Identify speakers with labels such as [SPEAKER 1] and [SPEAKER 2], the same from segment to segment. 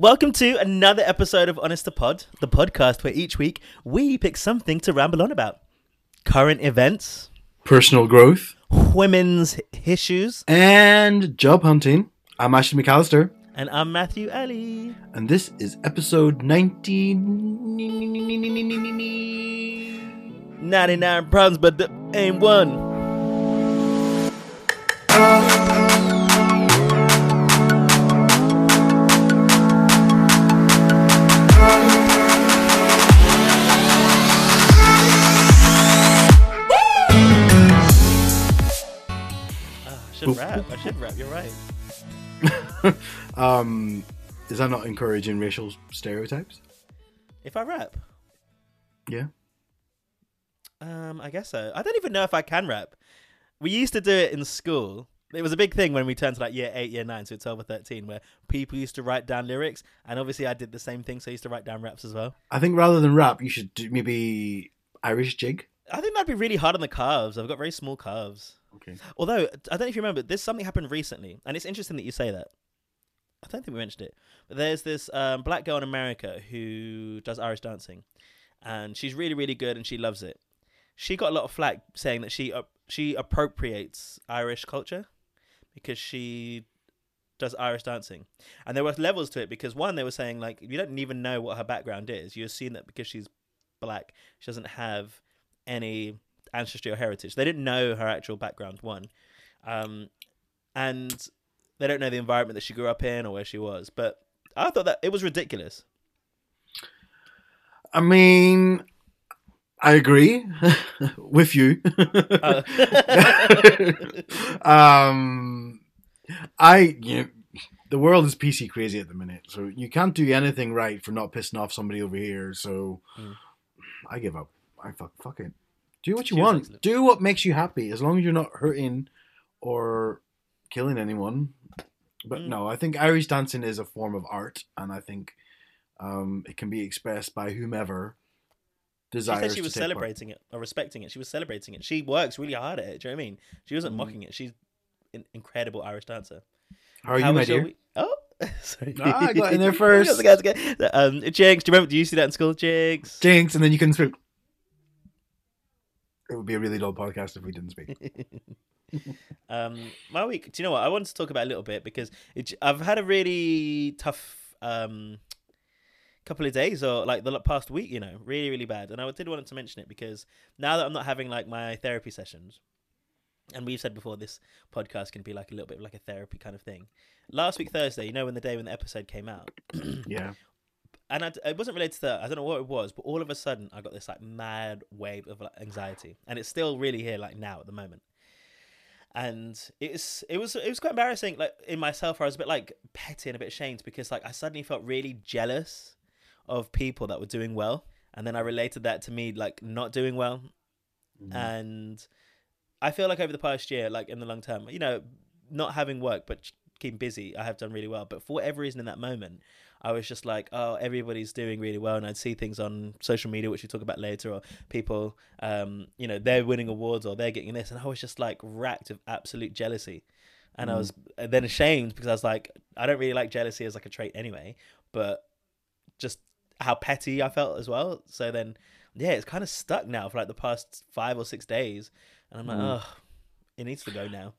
[SPEAKER 1] Welcome to another episode of Honest to Pod, the podcast where each week we pick something to ramble on about. Current events,
[SPEAKER 2] Personal growth
[SPEAKER 1] women's issues,
[SPEAKER 2] and job hunting. I'm Ashley McAllister,
[SPEAKER 1] and I'm Matthew Ali.
[SPEAKER 2] and this is episode 19.
[SPEAKER 1] 99 problems, but there ain't one. Rap. I should rap. You're right.
[SPEAKER 2] Um, is that not encouraging racial stereotypes?
[SPEAKER 1] If I rap,
[SPEAKER 2] Yeah.
[SPEAKER 1] um, I guess so. I don't even know if I can rap. We used to do it in school. It was a big thing when we turned to like year eight, year nine, so 12 or 13, where people used to write down lyrics. And obviously, I did the same thing, so I used to write down raps as well.
[SPEAKER 2] I think rather than rap, you should do maybe Irish jig.
[SPEAKER 1] I think that'd be really hard on the calves. I've got very small calves.
[SPEAKER 2] Okay.
[SPEAKER 1] Although, I don't know if you remember, there's something happened recently, and it's interesting that you say that. I don't think we mentioned it, but there's this um, black girl in America who does Irish dancing, and she's really, really good, and she loves it. She got a lot of flack saying that she uh, she appropriates Irish culture because she does Irish dancing, and there were levels to it because one, they were saying like you don't even know what her background is. You assume that because she's black, she doesn't have any ancestry or heritage. They didn't know her actual background. One, um, and they don't know the environment that she grew up in or where she was. But I thought that it was ridiculous.
[SPEAKER 2] I mean, I agree with you.
[SPEAKER 1] Uh,
[SPEAKER 2] um, I you know, the world is PC crazy at the minute, so you can't do anything right for not pissing off somebody over here. So
[SPEAKER 1] Mm.
[SPEAKER 2] I give up. I fuck fuck it. Do what you
[SPEAKER 1] She
[SPEAKER 2] want. Do what makes you happy, as long as you're not hurting or killing anyone. But
[SPEAKER 1] Mm.
[SPEAKER 2] no, I think Irish dancing is a form of art, and I think um, it can be expressed by whomever
[SPEAKER 1] she
[SPEAKER 2] desires.
[SPEAKER 1] said she
[SPEAKER 2] to
[SPEAKER 1] was
[SPEAKER 2] take part.
[SPEAKER 1] celebrating it or respecting it. She was celebrating it. She works really hard at it. Do you know what I mean? She wasn't
[SPEAKER 2] Mm.
[SPEAKER 1] mocking it. She's an incredible Irish dancer.
[SPEAKER 2] How are you,
[SPEAKER 1] How
[SPEAKER 2] my dear?
[SPEAKER 1] week- Oh, sorry.
[SPEAKER 2] Ah, I got in there first.
[SPEAKER 1] got the guys again. Um, Jigs, do you remember? Do you see that in school, Jigs?
[SPEAKER 2] Jinx, and then you couldn't speak. It would be a really dull podcast if we didn't speak.
[SPEAKER 1] um, my week. Do you know what? I wanted to talk about a little bit because it, I've had a really tough um, couple of days, or like the past week. You know, really, really bad. And I did want to mention it because now that I'm not having like my therapy sessions, and we've said before, this podcast can be like a little bit of like a therapy kind of thing. Last week Thursday, you know, when the day when the episode came out,
[SPEAKER 2] Yeah.
[SPEAKER 1] And I, it wasn't related to that. I don't know what it was, but all of a sudden I got this like mad wave of like, anxiety, and it's still really here like now at the moment. And it's it was it was quite embarrassing, like in myself. I was a bit like petty and a bit ashamed because like I suddenly felt really jealous of people that were doing well, and then I related that to me like not doing well,
[SPEAKER 2] Mm.
[SPEAKER 1] and I feel like over the past year, like in the long term, you know, not having work but keeping busy, I have done really well. But for whatever reason, in that moment, I was just like, oh, everybody's doing really well, and I'd see things on social media, which we talk about later, or people, um, you know, they're winning awards or they're getting this, and I was just like racked of absolute jealousy, and I
[SPEAKER 2] Mm.
[SPEAKER 1] was then ashamed because I was like, I don't really like jealousy as like a trait anyway, but just how petty I felt as well. So then, yeah, it's kind of stuck now for like the past five or six days, and I'm like,
[SPEAKER 2] Mm.
[SPEAKER 1] oh, it needs to go now.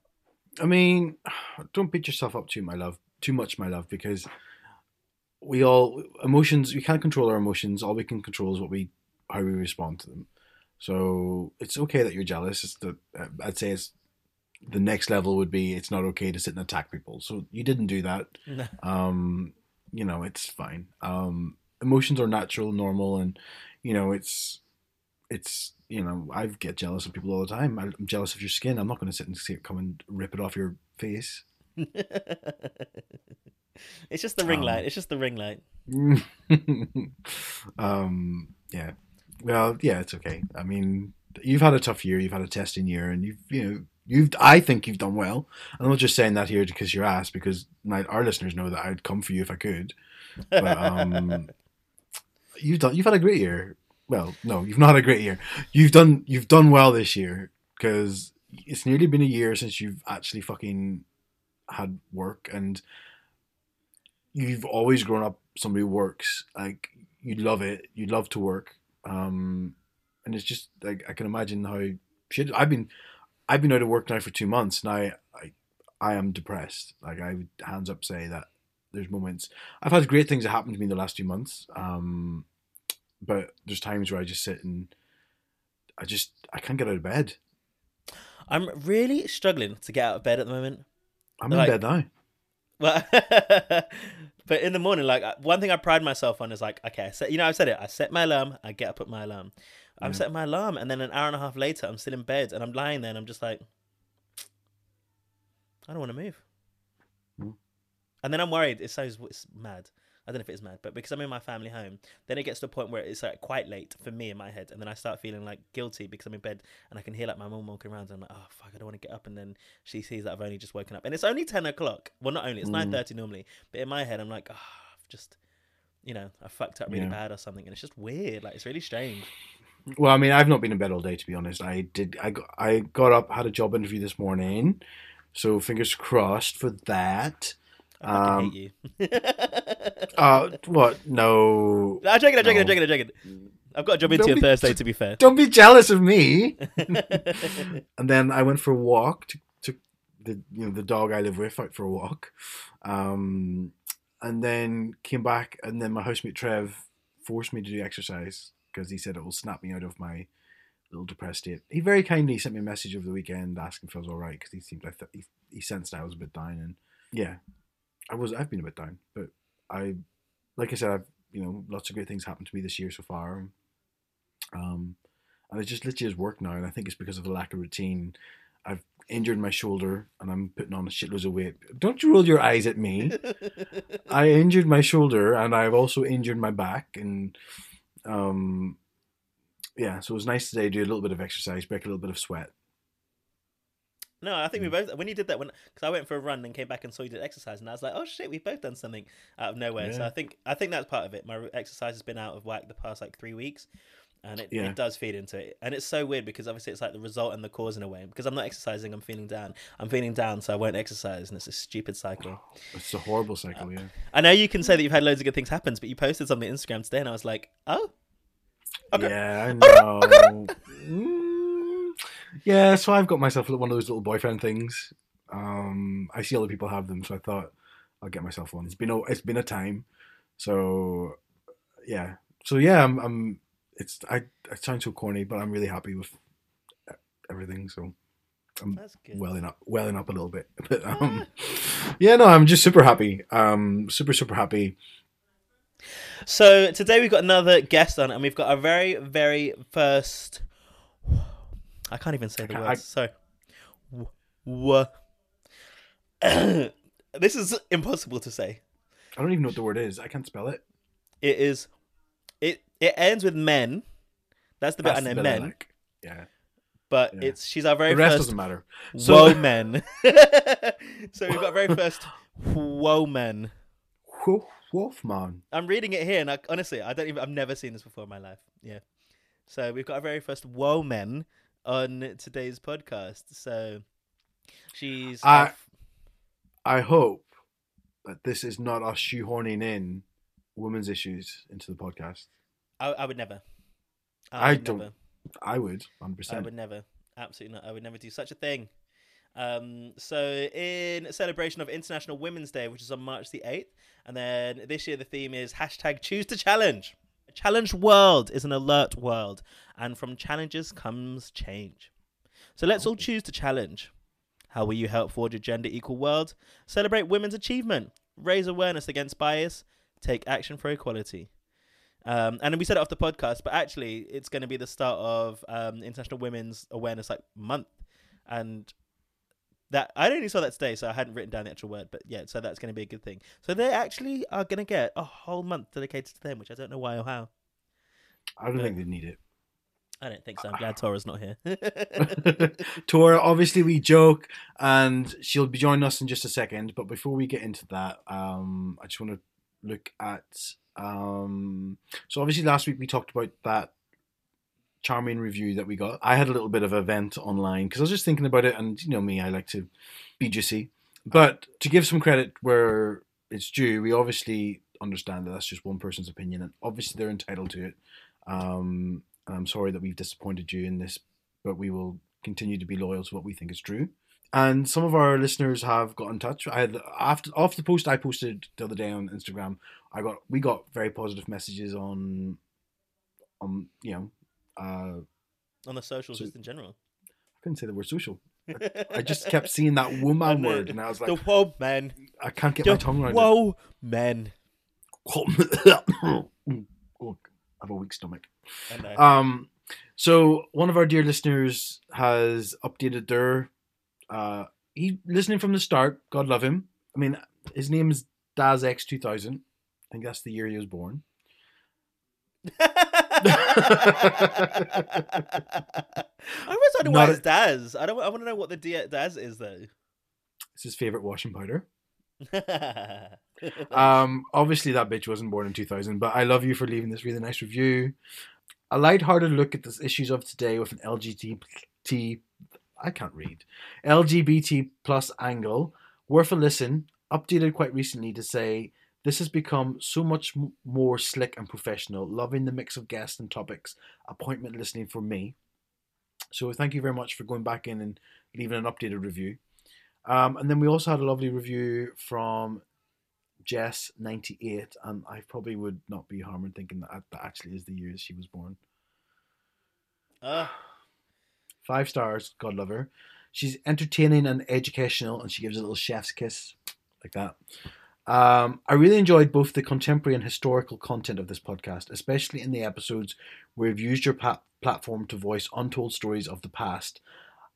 [SPEAKER 2] I mean, don't beat yourself up too, my love. Too much, my love, because we all emotions. We can't control our emotions. All we can control is what we how we respond to them. So it's okay that you're jealous. It's the I'd say it's the next level would be it's not okay to sit and attack people. So you didn't do that. Um you know it's fine um emotions are natural normal and you know it's it's you know i get jealous of people all the time. I'm jealous of your skin. I'm not going to sit and see it come and rip it off your face.
[SPEAKER 1] It's just the ring
[SPEAKER 2] Um,
[SPEAKER 1] light. It's just the ring light.
[SPEAKER 2] um yeah. Well yeah it's okay. I mean you've had a tough year. You've had a testing year and you've you know you've i think you've done well. And i'm not just saying that here because you're asked because my, our listeners know that i'd come for you if i could. But um, you've done you've had a great year. Well, no, you've not had a great year. You've done you've done well this year because it's nearly been a year since you've actually fucking had work and you've always grown up somebody who works, like you love it, you love to work, um, and it's just like I can imagine how shit. I've been I've been out of work now for two months, and I I, I am depressed. Like I would hands up say that there's moments I've had great things that happened to me in the last two months, um, but there's times where I just sit and I just I can't get out of bed.
[SPEAKER 1] I'm really struggling to get out of bed at the moment.
[SPEAKER 2] I'm
[SPEAKER 1] Like-
[SPEAKER 2] in bed now.
[SPEAKER 1] Well, but in the morning, like uh, one thing I pride myself on is like, okay, I set, you know, I've said it. I set my alarm. I get up at my alarm. I'm setting my alarm, and then an hour and a half later, I'm still in bed, and I'm lying there, and I'm just like, I don't want to move.
[SPEAKER 2] Mm.
[SPEAKER 1] And then I'm worried. It sounds it's mad. I don't know if it's mad, but because I'm in my family home, then it gets to a point where it's like quite late for me in my head, and then I start feeling like guilty because I'm in bed and I can hear like my mum walking around, and I'm like, oh fuck, I don't want to get up, and then she sees that I've only just woken up, and it's only ten o'clock. Well, not only it's
[SPEAKER 2] Mm.
[SPEAKER 1] nine thirty normally, but in my head I'm like, oh, I've just, you know, I fucked up really
[SPEAKER 2] Yeah.
[SPEAKER 1] bad or something, and it's just weird. Like it's really strange.
[SPEAKER 2] Well, I mean, I've not been in bed all day to be honest. I did. I got, I got up, had a job interview this morning, so fingers crossed for that.
[SPEAKER 1] I fucking
[SPEAKER 2] Um,
[SPEAKER 1] hate you.
[SPEAKER 2] Uh, what? No,
[SPEAKER 1] I'm joking. I'm joking. I'm
[SPEAKER 2] no.
[SPEAKER 1] joking. I'm joking. I've got a job
[SPEAKER 2] Don't
[SPEAKER 1] into on
[SPEAKER 2] be-
[SPEAKER 1] Thursday. To be fair.
[SPEAKER 2] don't be jealous of me. and then I went for a walk. Took, took the you know the dog I live with out for a walk, um, and then came back. And then my housemate Trev forced me to do exercise because he said it will snap me out of my little depressed state. He very kindly sent me a message over the weekend asking if I was all right because he seemed like he, he sensed I was a bit down. And yeah, I was. I've been a bit down, but I, like I said, I've you know lots of great things happened to me this year so far. Um, and it just literally has worked now. And I think it's because of the lack of routine. I've injured my shoulder and I'm putting on a shitloads of weight. Don't you roll your eyes at me. I injured my shoulder and I've also injured my back. And um, yeah, so it was nice today to do a little bit of exercise, break a little bit of sweat.
[SPEAKER 1] No, I think we
[SPEAKER 2] Mm.
[SPEAKER 1] both when you did that when because I went for a run and came back and saw you did exercise and I was like, oh shit, we've both done something out of nowhere. So I think I think that's part of it. My exercise has been out of whack the past like three weeks, and it,
[SPEAKER 2] Yeah.
[SPEAKER 1] it does feed into it. And it's so weird because obviously it's like the result and the cause in a way. Because I'm not exercising, I'm feeling down. I'm feeling down, so I won't exercise, and it's a stupid cycle.
[SPEAKER 2] It's a horrible cycle, yeah.
[SPEAKER 1] I know you can say that you've had loads of good things happen, but you posted something on Instagram today, and I was like, oh, Okay.
[SPEAKER 2] Yeah, I know. Yeah, so I've got myself one of those little boyfriend things. Um, I see other people have them, so I thought I'll get myself one. It's been a it's been a time, so yeah, so yeah, I'm, I'm it's I I sound so corny, but I'm really happy with everything. So I'm welling up, welling up a little bit. But um, yeah, no, I'm just super happy. Um, super super happy.
[SPEAKER 1] So today we've got another guest on, and we've got our very, very first. I can't even say the words. So, w- w- this is impossible to say.
[SPEAKER 2] I don't even know what the word is. I can't spell it.
[SPEAKER 1] It is. It it ends with men. That's the bit
[SPEAKER 2] That's
[SPEAKER 1] I
[SPEAKER 2] the
[SPEAKER 1] know,
[SPEAKER 2] I
[SPEAKER 1] men.
[SPEAKER 2] like. Yeah,
[SPEAKER 1] But
[SPEAKER 2] Yeah.
[SPEAKER 1] it's she's our very
[SPEAKER 2] the rest
[SPEAKER 1] first
[SPEAKER 2] doesn't matter.
[SPEAKER 1] whoa
[SPEAKER 2] So-
[SPEAKER 1] men. so we've got very first whoa men.
[SPEAKER 2] Wolf, Wolfman.
[SPEAKER 1] I'm reading it here, and I, honestly, I don't even. I've never seen this before in my life. Yeah. So we've got our very first woe men on today's podcast. So she's.
[SPEAKER 2] I-
[SPEAKER 1] off-
[SPEAKER 2] I hope that this is not us shoehorning in women's issues into the podcast.
[SPEAKER 1] I, I would never.
[SPEAKER 2] I
[SPEAKER 1] would
[SPEAKER 2] don't-
[SPEAKER 1] Never.
[SPEAKER 2] I would, hundred
[SPEAKER 1] I would never. Absolutely not. I would never do such a thing. Um, so, in celebration of International Women's Day, which is on March the 8th, and then this year the theme is hashtag choose to challenge. A challenged world is an alert world, and from challenges comes change. So, let's all choose to challenge. How will you help forge a gender equal world? Celebrate women's achievement, raise awareness against bias, take action for equality. Um, and we said it off the podcast, but actually, it's going to be the start of um, International Women's Awareness like month, and that I only saw that today, so I hadn't written down the actual word, but yeah, so that's going to be a good thing. So they actually are going to get a whole month dedicated to them, which I don't know why or how.
[SPEAKER 2] I don't think they need it.
[SPEAKER 1] I don't think so. I'm glad Tora's not here.
[SPEAKER 2] Tora, obviously we joke, and she'll be joining us in just a second. But before we get into that, um, I just want to look at. Um, so obviously last week we talked about that charming review that we got. I had a little bit of a vent online because I was just thinking about it, and you know me, I like to be juicy. But to give some credit where it's due, we obviously understand that that's just one person's opinion, and obviously they're entitled to it. Um, and I'm sorry that we've disappointed you in this, but we will continue to be loyal to what we think is true. And some of our listeners have got in touch. I had after off the post I posted the other day on Instagram. I got we got very positive messages on, on you know, uh,
[SPEAKER 1] On the socials,
[SPEAKER 2] So-
[SPEAKER 1] just in general.
[SPEAKER 2] I couldn't say the word social. I just kept seeing that woman
[SPEAKER 1] the-
[SPEAKER 2] word, and I was
[SPEAKER 1] the
[SPEAKER 2] like,
[SPEAKER 1] whoa men.
[SPEAKER 2] I can't get
[SPEAKER 1] The
[SPEAKER 2] my tongue around
[SPEAKER 1] whoa men.
[SPEAKER 2] oh, I have a weak stomach. Um, so one of our dear listeners has updated their. Uh, he listening from the start. God love him. I mean, his name is Daz X two thousand. I think that's the year he was born.
[SPEAKER 1] I always wonder why
[SPEAKER 2] Not
[SPEAKER 1] it's Daz. I don't. I want to know what the D- Daz is though.
[SPEAKER 2] It's his favorite washing powder. Um, obviously that bitch wasn't born in 2000, but I love you for leaving this really nice review. A light-hearted look at the issues of today with an LGBT, I can't read, LGBT plus angle, worth a listen. Updated quite recently to say this has become so much more slick and professional. Loving the mix of guests and topics. Appointment listening for me. So thank you very much for going back in and leaving an updated review. Um, and then we also had a lovely review from Jess98, and I probably would not be harmed in thinking that that actually is the year she was born.
[SPEAKER 1] Uh,
[SPEAKER 2] Five stars, God love her. She's entertaining and educational, and she gives a little chef's kiss, like that. Um, I really enjoyed both the contemporary and historical content of this podcast, especially in the episodes where you've used your plat- platform to voice untold stories of the past.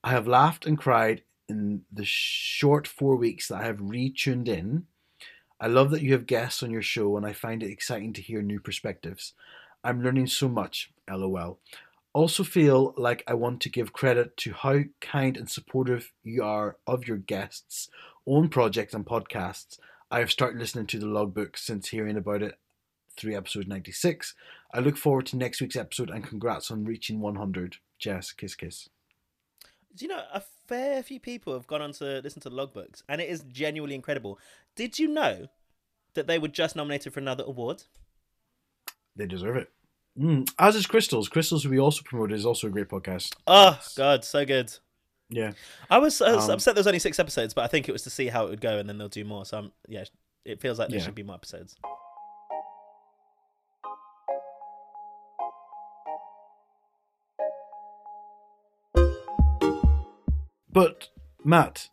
[SPEAKER 2] I have laughed and cried in the short four weeks that I have retuned in. I love that you have guests on your show, and I find it exciting to hear new perspectives. I'm learning so much, lol. Also, feel like I want to give credit to how kind and supportive you are of your guests' own projects and podcasts. I have started listening to the logbook since hearing about it through episode 96. I look forward to next week's episode and congrats on reaching 100. Jess, kiss, kiss.
[SPEAKER 1] do you know a fair few people have gone on to listen to the logbooks, and it is genuinely incredible. Did you know that they were just nominated for another award?
[SPEAKER 2] They deserve it. Mm. As is Crystals. Crystals, who we also promoted, is also a great podcast.
[SPEAKER 1] Oh God, so good.
[SPEAKER 2] Yeah.
[SPEAKER 1] I was, I was
[SPEAKER 2] Um,
[SPEAKER 1] upset there's only six episodes, but I think it was to see how it would go, and then they'll do more. So I'm, yeah, it feels like there
[SPEAKER 2] Yeah.
[SPEAKER 1] should be more episodes.
[SPEAKER 2] But, Matt,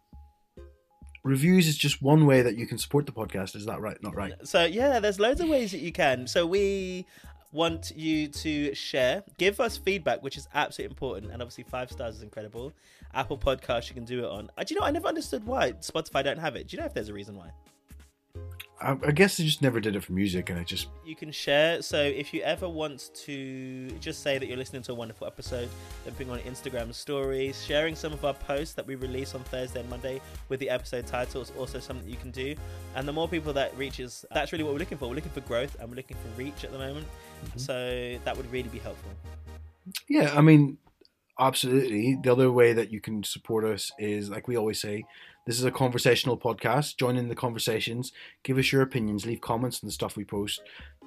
[SPEAKER 2] reviews is just one way that you can support the podcast. Is that right? Not right.
[SPEAKER 1] So yeah, there's loads of ways that you can. So we want you to share, give us feedback, which is absolutely important, and obviously five stars is incredible. Apple Podcast you can do it on. Uh, do you know? I never understood why Spotify don't have it. Do you know if there's a reason why?
[SPEAKER 2] I, I guess they just never did it for music, and it just
[SPEAKER 1] You can share. So if you ever want to just say that you're listening to a wonderful episode, then putting on Instagram stories, sharing some of our posts that we release on Thursday and Monday with the episode title is also something you can do. And the more people that reaches, that's really what we're looking for. We're looking for growth and we're looking for reach at the moment. Mm-hmm. So that would really be helpful.
[SPEAKER 2] Yeah, I mean, absolutely. The other way that you can support us is, like we always say, this is a conversational podcast. Join in the conversations. Give us your opinions. Leave comments on the stuff we post.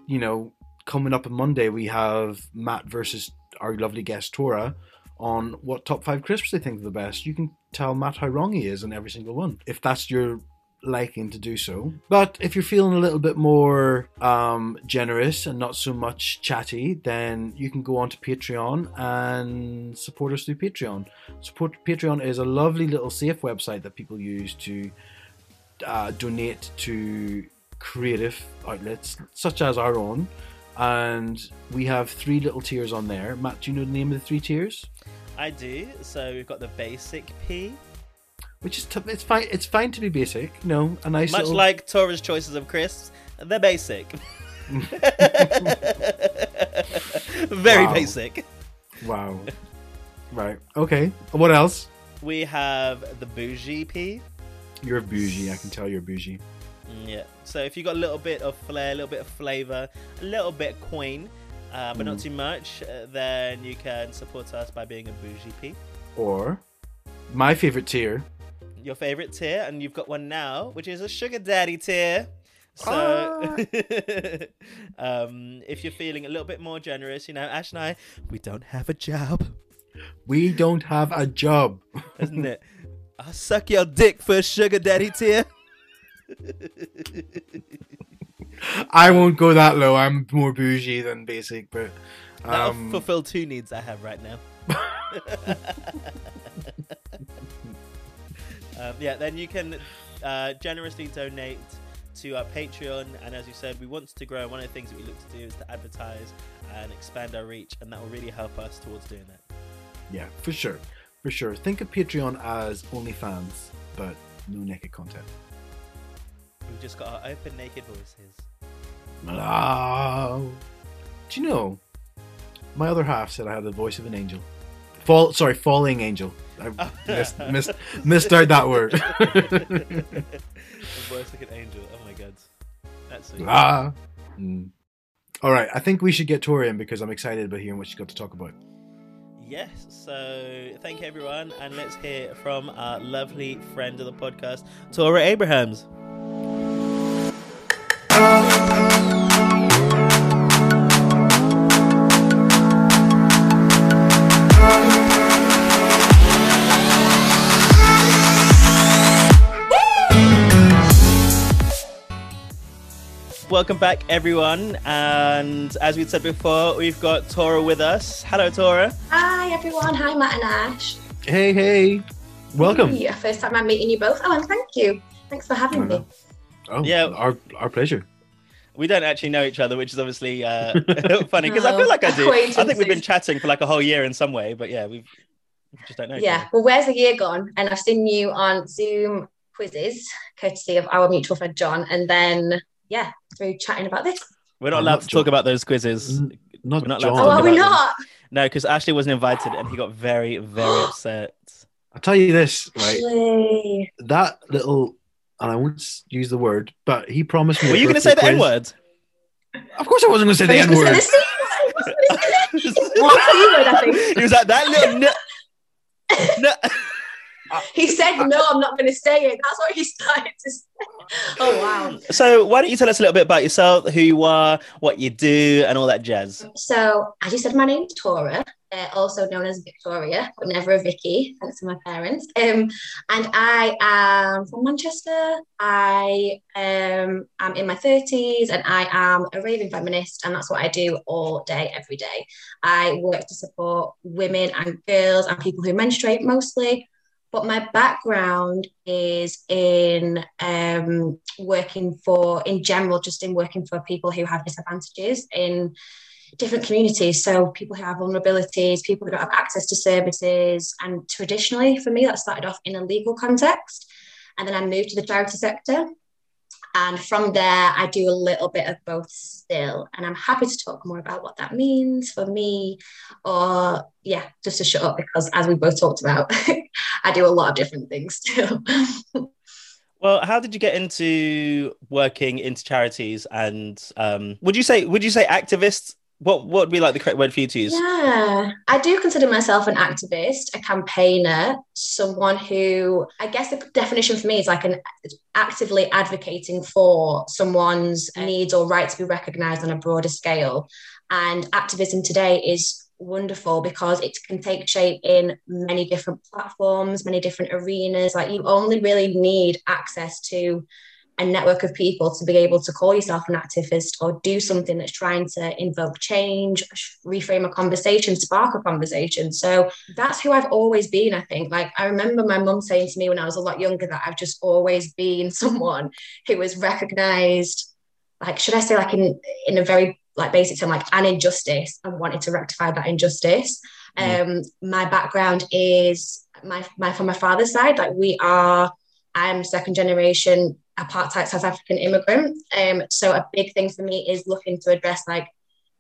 [SPEAKER 2] You know, coming up on Monday, we have Matt versus our lovely guest Tora on what top five crisps they think are the best. You can tell Matt how wrong he is on every single one, if that's your liking to do so. But if you're feeling a little bit more um, generous and not so much chatty, then you can go on to Patreon and support us through Patreon. Support Patreon is a lovely little safe website that people use to uh, donate to creative outlets such as our own. And we have three little tiers on there. Matt, do you know the name of the three tiers?
[SPEAKER 1] I do. So we've got the basic P,
[SPEAKER 2] Which is t- it's fine. It's fine to be basic. You know, a nice
[SPEAKER 1] much
[SPEAKER 2] little.
[SPEAKER 1] like Tora's choices of crisps. They're basic. Very
[SPEAKER 2] Wow.
[SPEAKER 1] basic.
[SPEAKER 2] Wow. right. Okay. What else?
[SPEAKER 1] We have the bougie P.
[SPEAKER 2] You're a bougie. I can tell you're a
[SPEAKER 1] bougie. Yeah. So if you got a little bit of flair, a little bit of flavor, a little bit coin, uh, but not
[SPEAKER 2] Mm.
[SPEAKER 1] too much, uh, then you can support us by being a bougie P.
[SPEAKER 2] Or my favorite tier.
[SPEAKER 1] Your favorite tier, and you've got one now, which is a sugar daddy tier. So, um, if you're feeling a little bit more generous, you know, Ash and I, we don't have a job,
[SPEAKER 2] We don't have a job.
[SPEAKER 1] isn't it? I'll suck your dick for a sugar daddy tier.
[SPEAKER 2] I won't go that low. I'm more bougie than basic, but
[SPEAKER 1] That'll
[SPEAKER 2] um,
[SPEAKER 1] fulfill two needs I have right now. um, yeah, then you can uh, generously donate to our Patreon. And as you said, we want to grow. And One of the things that we look to do is to advertise and expand our reach, and that will really help us towards doing that.
[SPEAKER 2] yeah, for sure, for sure. Think of Patreon as OnlyFans, but no naked content.
[SPEAKER 1] We've just got our open naked voices.
[SPEAKER 2] Oh. Do you know? My other half said I had the voice of an angel. Fall, sorry, falling angel. I missed, missed, missed out that word.
[SPEAKER 1] A voice like an angel. Oh my god. That's sweet.
[SPEAKER 2] ah. Mm. All right, I think we should get Tora in because I'm excited about hearing what she's got to talk about.
[SPEAKER 1] Yes, so thank you everyone, and let's hear from our lovely friend of the podcast, Tora Abrahams. Welcome back, everyone. And as we said before, we've got Tora with us. Hello, Tora.
[SPEAKER 3] Hi everyone. Hi Matt and Ash.
[SPEAKER 2] Hey, hey, welcome.
[SPEAKER 3] Yeah, first time I'm meeting you both. Oh, and thank you. Thanks for having me.
[SPEAKER 2] Oh,
[SPEAKER 1] Yeah.
[SPEAKER 2] our our pleasure.
[SPEAKER 1] We don't actually know each other, which is obviously uh, funny because I feel like I do. I think we've been chatting for like a whole year in some way, but yeah, we've, we just don't know.
[SPEAKER 3] Yeah. Well, where's the year gone? And I've seen you on Zoom quizzes, courtesy of our mutual friend John, and then yeah, through chatting about this.
[SPEAKER 1] We're not
[SPEAKER 2] I'm
[SPEAKER 1] allowed
[SPEAKER 2] not
[SPEAKER 1] to
[SPEAKER 2] John.
[SPEAKER 1] talk about those quizzes.
[SPEAKER 2] N- Not
[SPEAKER 1] We're not
[SPEAKER 2] John.
[SPEAKER 3] Oh,
[SPEAKER 1] talk
[SPEAKER 3] are we
[SPEAKER 1] about
[SPEAKER 3] not?
[SPEAKER 1] No, because Ashley wasn't invited and he got very, very upset.
[SPEAKER 2] I'll tell you this, right?
[SPEAKER 3] Actually,
[SPEAKER 2] That little, and I won't use the word, but he promised me.
[SPEAKER 1] Were you going to say the. N word?
[SPEAKER 2] Of course, I wasn't going to say the N word.
[SPEAKER 3] say the C word. I was gonna say the C word, I think.
[SPEAKER 1] he was like, that little nut. nut.
[SPEAKER 3] He said, "No, I'm not going to say it." That's what he started to say. Oh wow!
[SPEAKER 1] So, why don't you tell us a little bit about yourself, who you are, what you do, and all that jazz?
[SPEAKER 3] So, as you said, my name's Tora, uh, also known as Victoria, but never a Vicky, thanks to my parents. Um, and I am from Manchester. I um, am in my 30s and I am a raving feminist, and that's what I do all day, every day. I work to support women and girls and people who menstruate mostly. But my background is in um, working for, in general, just in working for people who have disadvantages in different communities. So people who have vulnerabilities, people who don't have access to services. And traditionally, for me, that started off in a legal context. And then I moved to the charity sector. And from there, I do a little bit of both still. And I'm happy to talk more about what that means for me, or yeah, just to shut up because as we both talked about, I do a lot of different things too.
[SPEAKER 1] Well, how did you get into working into charities? And um, would you say would you say activist? What what would be like the correct word for you to use?
[SPEAKER 3] Yeah, I do consider myself an activist, a campaigner, someone who I guess the definition for me is like an actively advocating for someone's needs or right to be recognized on a broader scale. And activism today is wonderful because it can take shape in many different platforms, many different arenas. Like you only really need access to a network of people to be able to call yourself an activist or do something that's trying to invoke change, reframe a conversation, spark a conversation. So that's who I've always been, I think. Like I remember my mum saying to me when I was a lot younger that I've just always been someone who was recognized, like, should I say like in in a very like basic term, like an injustice and wanted to rectify that injustice. Um, my background is my my from my father's side, like we are I'm second generation apartheid South African immigrant. Um, so a big thing for me is looking to address like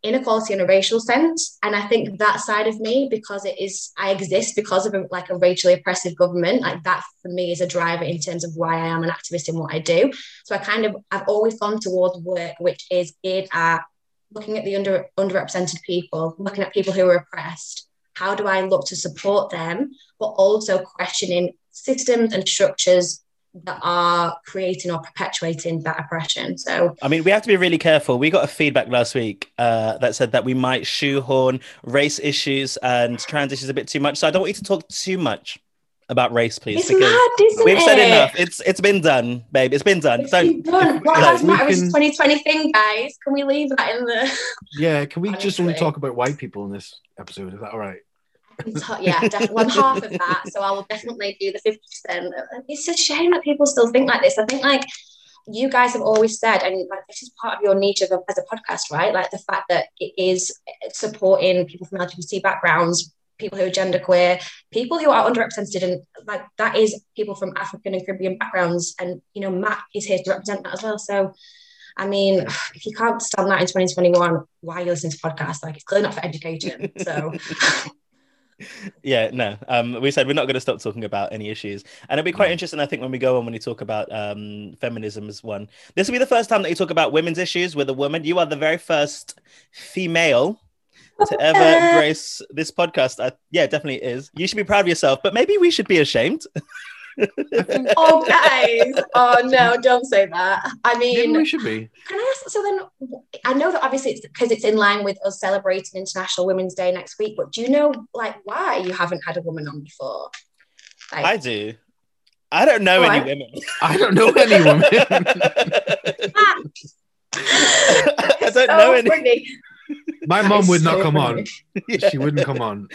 [SPEAKER 3] inequality in a racial sense. And I think that side of me, because it is I exist because of a, like a racially oppressive government, like that for me is a driver in terms of why I am an activist in what I do. So I kind of I've always gone towards work which is geared at looking at the under underrepresented people, looking at people who are oppressed. How do I look to support them, but also questioning systems and structures that are creating or perpetuating that oppression. So,
[SPEAKER 1] I mean, we have to be really careful. We got a feedback last week uh, that said that we might shoehorn race issues and trans issues a bit too much. So I don't want you to talk too much about race, please,
[SPEAKER 3] it's because mad,
[SPEAKER 1] we've
[SPEAKER 3] it?
[SPEAKER 1] said enough. It's it's been done, babe. It's been done.
[SPEAKER 3] It's been done. What lives matter is 2020 thing, guys. Can we leave that in the?
[SPEAKER 2] Yeah, can we Honestly. just only talk about white people in this episode? Is that all right?
[SPEAKER 3] yeah, definitely. I'm half of that, so I will definitely do the 50%. It's a shame that people still think like this. I think like you guys have always said, and like this is part of your niche of a, as a podcast, right? Like the fact that it is supporting people from LGBT backgrounds, people who are genderqueer, people who are underrepresented, and like that is people from African and Caribbean backgrounds. And you know, Matt is here to represent that as well. So, I mean, if you can't stand that in 2021, why are you listening to podcasts? Like, it's clearly not for education. So.
[SPEAKER 1] yeah no um we said we're not going to stop talking about any issues and it'll be quite interesting i think when we go on when you talk about um feminism as one this will be the first time that you talk about women's issues with a woman you are the very first female to ever grace this podcast. I, yeah, definitely is. You should be proud of yourself, but maybe we should be ashamed.
[SPEAKER 3] oh, guys! Oh no, don't say that. I mean,
[SPEAKER 2] maybe we should be.
[SPEAKER 3] Can I ask? So then, I know that obviously it's because it's in line with us celebrating International Women's Day next week. But do you know like why you haven't had a woman on before?
[SPEAKER 1] Like, I do. I don't know any women.
[SPEAKER 2] I don't know any women. Ah.
[SPEAKER 1] I don't so know any.
[SPEAKER 3] Funny.
[SPEAKER 2] My mom would not come on. yeah. She wouldn't come on.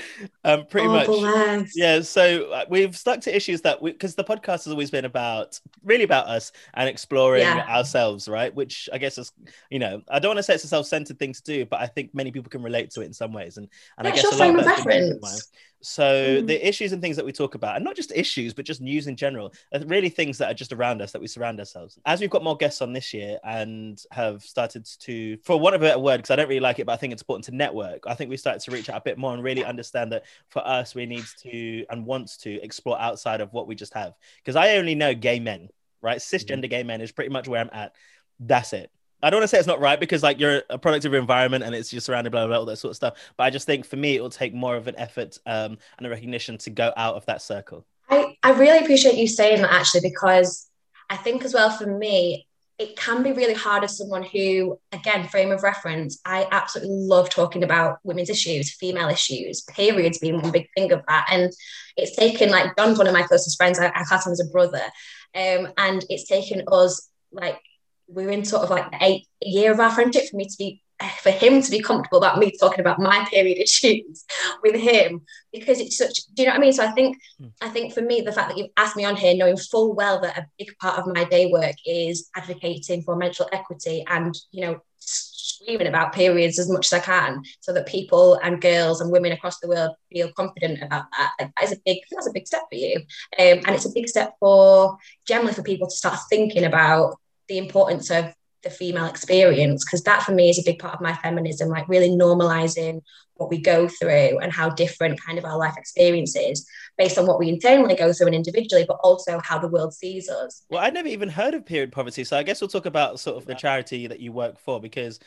[SPEAKER 1] Um, pretty
[SPEAKER 3] oh,
[SPEAKER 1] much.
[SPEAKER 3] Bless.
[SPEAKER 1] Yeah. So uh, we've stuck to issues that we because the podcast has always been about really about us and exploring yeah. ourselves, right? Which I guess is, you know, I don't want to say it's a self-centered thing to do, but I think many people can relate to it in some ways, and and
[SPEAKER 3] yeah,
[SPEAKER 1] I guess
[SPEAKER 3] a lot of reference.
[SPEAKER 1] So mm. the issues and things that we talk about, and not just issues, but just news in general, are really things that are just around us that we surround ourselves. As we've got more guests on this year and have started to, for want of a better word, because I don't really like it, but I think it's important to network. I think we started to reach out a bit more and really understand that for us, we need to and want to explore outside of what we just have. Because I only know gay men, right? Cisgender mm. gay men is pretty much where I'm at. That's it. I don't want to say it's not right because like you're a product of your environment and it's just surrounded blah, blah blah all that sort of stuff. But I just think for me it will take more of an effort um, and a recognition to go out of that circle.
[SPEAKER 3] I, I really appreciate you saying that actually because I think as well for me it can be really hard as someone who again frame of reference I absolutely love talking about women's issues female issues periods being one big thing of that and it's taken like John's one of my closest friends I, I class him as a brother um, and it's taken us like we're in sort of like the eighth year of our friendship for me to be for him to be comfortable about me talking about my period issues with him because it's such do you know what I mean so I think mm. I think for me the fact that you've asked me on here knowing full well that a big part of my day work is advocating for menstrual equity and you know screaming about periods as much as I can so that people and girls and women across the world feel confident about that like, that is a big that's a big step for you um, and it's a big step for generally for people to start thinking about the importance of the female experience because that for me is a big part of my feminism like really normalizing what we go through and how different kind of our life experiences based on what we internally go through and individually but also how the world sees us
[SPEAKER 1] well i'd never even heard of period poverty so i guess we'll talk about sort of the charity that you work for because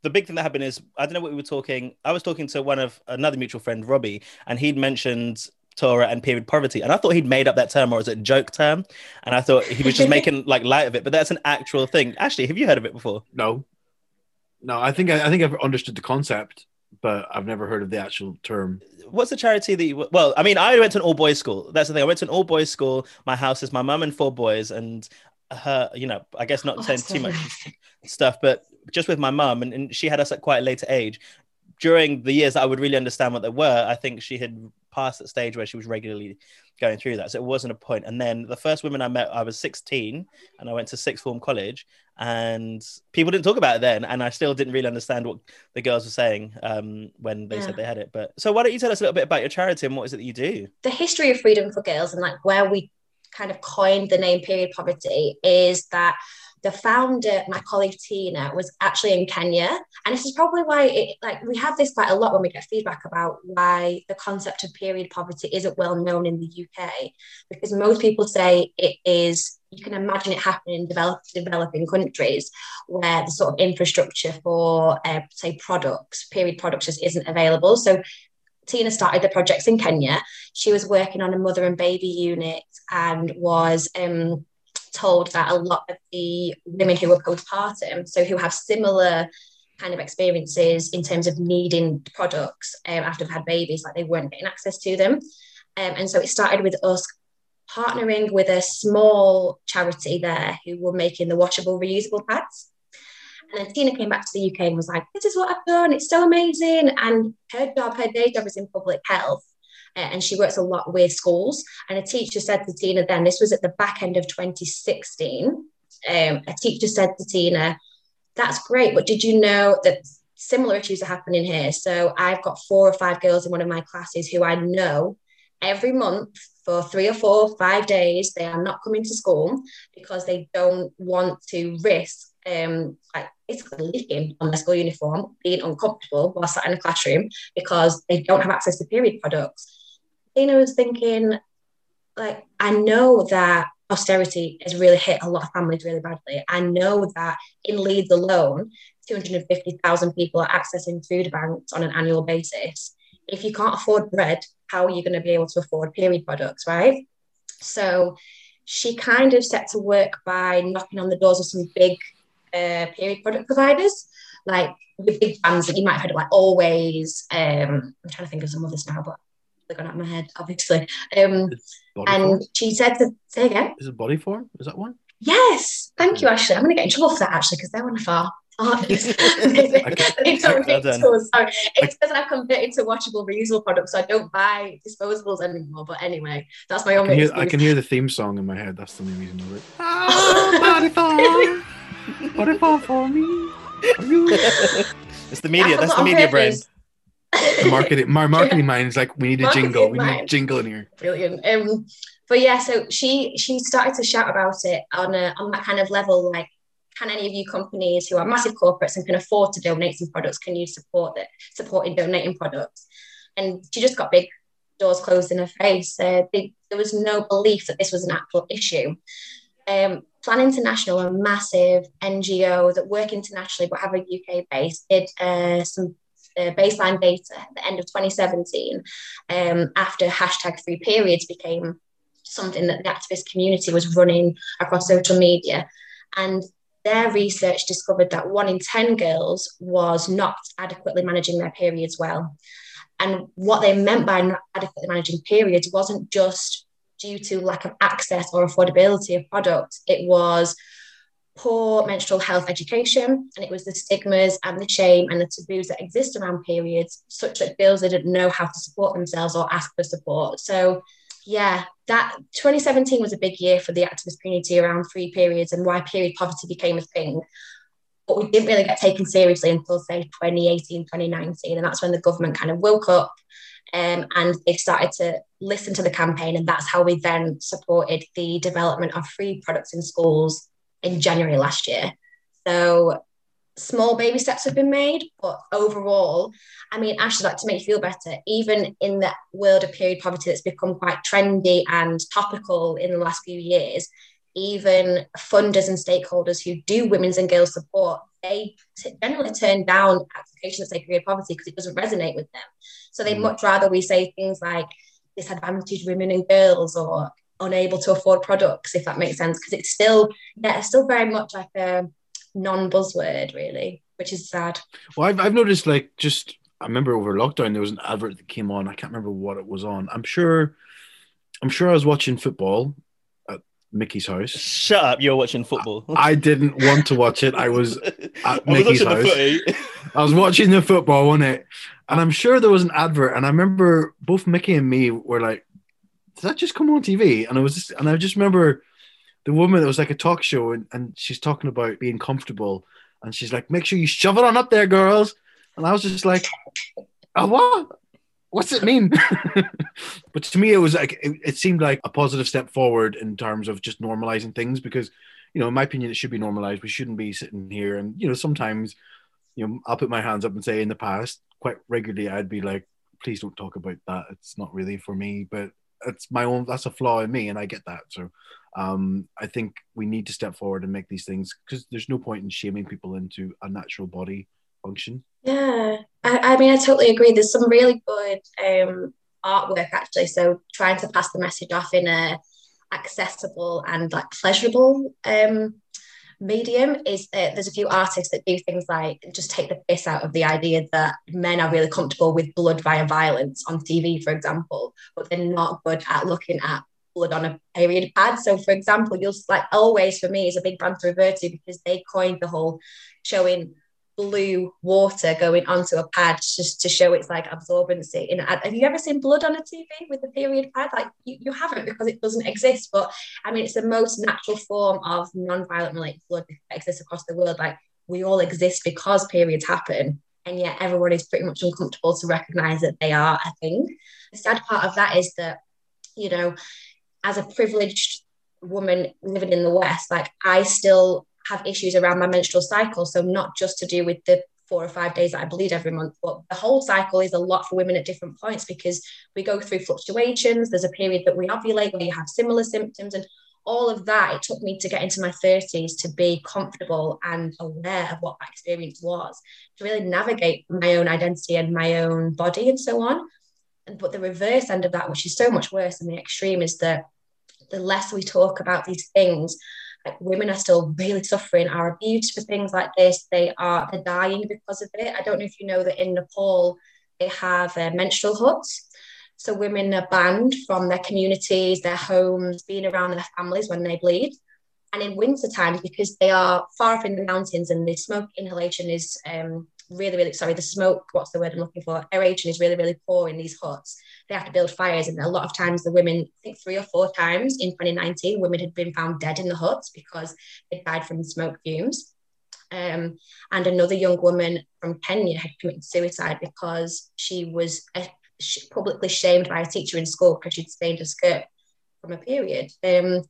[SPEAKER 1] the big thing that happened is I don't know what we were talking. I was talking to one of another mutual friend, Robbie, and he'd mentioned Tora and period poverty. And I thought he'd made up that term or was it a joke term? And I thought he was just making like light of it, but that's an actual thing. Ashley, have you heard of it before?
[SPEAKER 2] No. No, I think I, I think I've understood the concept, but I've never heard of the actual term.
[SPEAKER 1] What's the charity that you well, I mean, I went to an all boys school. That's the thing. I went to an all boys school. My house is my mum and four boys, and her, you know, I guess not oh, saying too much stuff, but just with my mum, and, and she had us at quite a later age. During the years that I would really understand what they were, I think she had past that stage where she was regularly going through that. So it wasn't a point. And then the first women I met, I was 16 and I went to sixth form college and people didn't talk about it then. And I still didn't really understand what the girls were saying um, when they yeah. said they had it. But so why don't you tell us a little bit about your charity and what is it that you do?
[SPEAKER 3] The history of Freedom4Girls and like where we kind of coined the name period poverty is that the founder, my colleague Tina, was actually in Kenya. And this is probably why it like we have this quite a lot when we get feedback about why the concept of period poverty isn't well known in the UK. Because most people say it is, you can imagine it happening in developed developing countries where the sort of infrastructure for uh, say products, period products just isn't available. So Tina started the projects in Kenya. She was working on a mother and baby unit and was um, told that a lot of the women who were postpartum, so who have similar kind of experiences in terms of needing products um, after they've had babies, like they weren't getting access to them. Um, and so it started with us partnering with a small charity there who were making the washable, reusable pads. And then Tina came back to the UK and was like, This is what I've done. It's so amazing. And her job, her day job is in public health. Uh, and she works a lot with schools. And a teacher said to Tina then, this was at the back end of 2016. Um, a teacher said to Tina, That's great, but did you know that similar issues are happening here? So I've got four or five girls in one of my classes who I know every month for three or four, five days, they are not coming to school because they don't want to risk um, like basically leaking on their school uniform, being uncomfortable while sat in a classroom because they don't have access to period products. Tina was thinking, like, I know that austerity has really hit a lot of families really badly. I know that in Leeds alone, 250,000 people are accessing food banks on an annual basis. If you can't afford bread, how are you going to be able to afford period products, right? So she kind of set to work by knocking on the doors of some big uh, period product providers, like the big brands that you might have heard of, like Always. Um, I'm trying to think of some others now, but gone out of my head, obviously. Um, and
[SPEAKER 2] form?
[SPEAKER 3] she said to say again,
[SPEAKER 2] Is it Bodyform? Is that one?
[SPEAKER 3] Yes, thank you, Ashley. I'm going to get in trouble for that actually because they're one of our partners. They don't
[SPEAKER 1] Well
[SPEAKER 3] need
[SPEAKER 1] done.
[SPEAKER 3] to, so it's because I've converted to washable, reusable products, so I don't buy disposables anymore. But anyway, that's my
[SPEAKER 2] I
[SPEAKER 3] only
[SPEAKER 2] can, hear. I can hear the theme song in my head. That's the only reason of it. Oh, Bodyform, Bodyform for me. for.
[SPEAKER 1] It's the media.
[SPEAKER 3] I
[SPEAKER 1] That's the media
[SPEAKER 3] on
[SPEAKER 1] brain.
[SPEAKER 3] purpose.
[SPEAKER 2] The marketing, my marketing mind is like, we need a
[SPEAKER 3] Marketing
[SPEAKER 2] jingle. We need a jingle in here.
[SPEAKER 3] brilliant. Um, but yeah, so she she started to shout about it on a on that kind of level, like, can any of you companies who are massive corporates and can afford to donate some products, can you support that support in donating products? And she just got big doors closed in her face. Uh, they, there was no belief that this was an actual issue. Um, Plan International, a massive NGO that work internationally but have a UK base, did uh, some uh, baseline data at the end of 2017 um, after hashtag free periods became something that the activist community was running across social media. And their research discovered that one in 10 girls was not adequately managing their periods well. And what they meant by not adequately managing periods wasn't just due to lack of access or affordability of products, it was poor menstrual health education, and it was the stigmas and the shame and the taboos that exist around periods, such that girls didn't know how to support themselves or ask for support. So, yeah, that 2017 was a big year for the activist community around free periods and why period poverty became a thing. But we didn't really get taken seriously until, say, 2018, 2019. And that's when the government kind of woke up um, and they started to listen to the campaign. And that's how we then supported the development of free products in schools in January last year. So small baby steps have been made, but overall, I mean, Ashley, like to make you feel better, even in the world of period poverty that's become quite trendy and topical in the last few years, even funders and stakeholders who do women's and girls support, they t- generally turn down applications that say period poverty because it doesn't resonate with them. So they
[SPEAKER 2] Mm.
[SPEAKER 3] much rather we say things like disadvantaged women and girls or unable to afford products, if that makes sense, because it's still, yeah, it's still very much like a non-buzzword, really, which is sad.
[SPEAKER 2] Well, I've, I've noticed like just I remember over lockdown there was an advert that came on. I can't remember what it was on. I'm sure, I'm sure I was watching football at Mickey's house.
[SPEAKER 1] Shut up! You're watching football.
[SPEAKER 2] I didn't want to watch it. I was at Mickey's
[SPEAKER 1] watching the
[SPEAKER 2] house. I was watching the football on it, and I'm sure there was an advert. And I remember both Mickey and me were like, "Did that just come on TV?" And I was, just, and I just remember the woman. It was like a talk show, and, and she's talking about being comfortable, and she's like, "Make sure you shove it on up there, girls." And I was just like, "Oh, what? What's it mean?" but to me, it was like it, it seemed like a positive step forward in terms of just normalizing things because, you know, in my opinion, it should be normalized. We shouldn't be sitting here, and you know, sometimes you know, I'll put my hands up and say in the past, quite regularly, I'd be like, please don't talk about that. It's not really for me, but it's my own, that's a flaw in me, and I get that. So um, I think we need to step forward and make these things because there's no point in shaming people into a natural body function.
[SPEAKER 3] Yeah, I, I mean, I totally agree. There's some really good um, artwork actually. So trying to pass the message off in a accessible and like pleasurable um, medium is that there's a few artists that do things like just take the piss out of the idea that men are really comfortable with blood via violence on TV, for example, but they're not good at looking at blood on a period pad. So, for example, you'll like always for me is a big brand to revert to because they coined the whole showing blue water going onto a pad just to show its like absorbency. In have you ever seen blood on a TV with a period pad? Like you, you haven't because it doesn't exist. But I mean, it's the most natural form of non-violent related blood that exists across the world. Like we all exist because periods happen, and yet everyone is pretty much uncomfortable to recognize that they are a thing. The sad part of that is that you know, as a privileged woman living in the West, like I still have issues around my menstrual cycle. So not just to do with the four or five days that I bleed every month, but the whole cycle is a lot for women at different points because we go through fluctuations. There's a period that we ovulate where you have similar symptoms and all of that. It took me to get into my 30s to be comfortable and aware of what that experience was, to really navigate my own identity and my own body and so on. And, But the reverse end of that, which is so much worse than the extreme, is that the less we talk about these things, like women are still really suffering, are abused for things like this. They are they're dying because of it. I don't know if you know that in Nepal they have uh, menstrual huts. So women are banned from their communities, their homes, being around their families when they bleed. And in winter times, because they are far up in the mountains and the smoke inhalation is um, really, really sorry, the smoke, what's the word I'm looking for? Aeration is really, really poor in these huts. They have to build fires. And a lot of times the women, I think three or four times in 2019, women had been found dead in the huts because they died from smoke fumes. Um, and another young woman from Kenya had committed suicide because she was uh, publicly shamed by a teacher in school because she'd stained her skirt from a period. Um,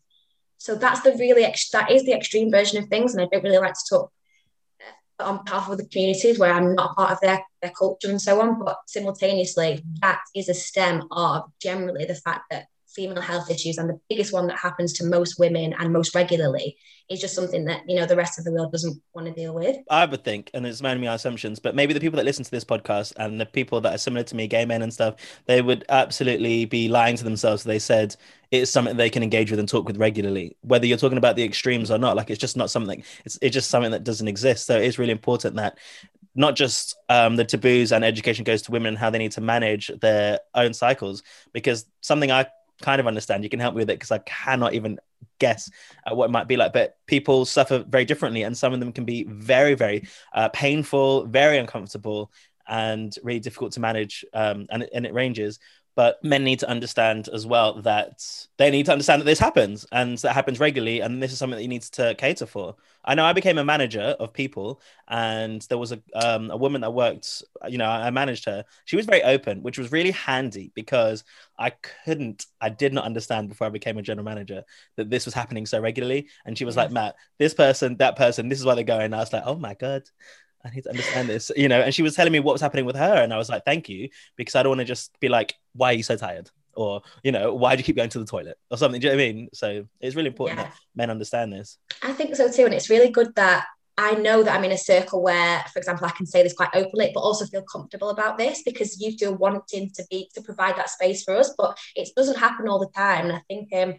[SPEAKER 3] so that's the really ex- that is the extreme version of things, and I don't really like to talk on behalf of the communities where I'm not part of their, their culture and so on. But simultaneously, that is a stem of generally the fact that female health issues and the biggest one that happens to most women and most regularly is just something that you know the rest of the world doesn't want to deal with
[SPEAKER 1] i would think and it's mainly my assumptions but maybe the people that listen to this podcast and the people that are similar to me gay men and stuff they would absolutely be lying to themselves they said it's something they can engage with and talk with regularly whether you're talking about the extremes or not like it's just not something it's, it's just something that doesn't exist so it's really important that not just um, the taboos and education goes to women and how they need to manage their own cycles because something i kind of understand. You can help me with it because I cannot even guess uh, what it might be like. But people suffer very differently, and some of them can be very, very uh, painful, very uncomfortable, and really difficult to manage. Um, and, and it ranges but men need to understand as well that they need to understand that this happens and that happens regularly and this is something that you need to cater for. I know i became a manager of people and there was a, um, a woman that worked you know i managed her. She was very open which was really handy because i couldn't i did not understand before i became a general manager that this was happening so regularly. And she was like matt this person that person this is why they're going. And i was like oh my god I need to understand this, you know. And she was telling me what was happening with her, and I was like, "Thank you," because I don't want to just be like, "Why are you so tired?" or you know, "Why do you keep going to the toilet?" or something. Do you know what I mean? So it's really important yeah. that men understand this.
[SPEAKER 3] I think so too, and it's really good that I know that I'm in a circle where, for example, I can say this quite openly, but also feel comfortable about this because you do wanting to be to provide that space for us. But it doesn't happen all the time, and I think um,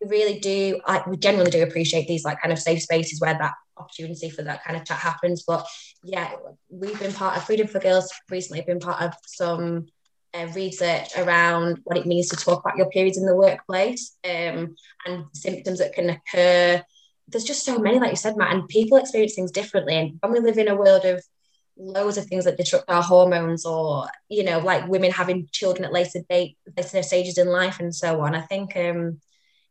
[SPEAKER 3] we really do. I we genuinely do appreciate these like kind of safe spaces where that opportunity for that kind of chat happens. But yeah, we've been part of Freedom4Girls recently, been part of some uh, research around what it means to talk about your periods in the workplace um, and symptoms that can occur. There's just so many, like you said, Matt, and people experience things differently. And when we live in a world of loads of things that disrupt our hormones or you know like women having children at later date later stages in life and so on i think um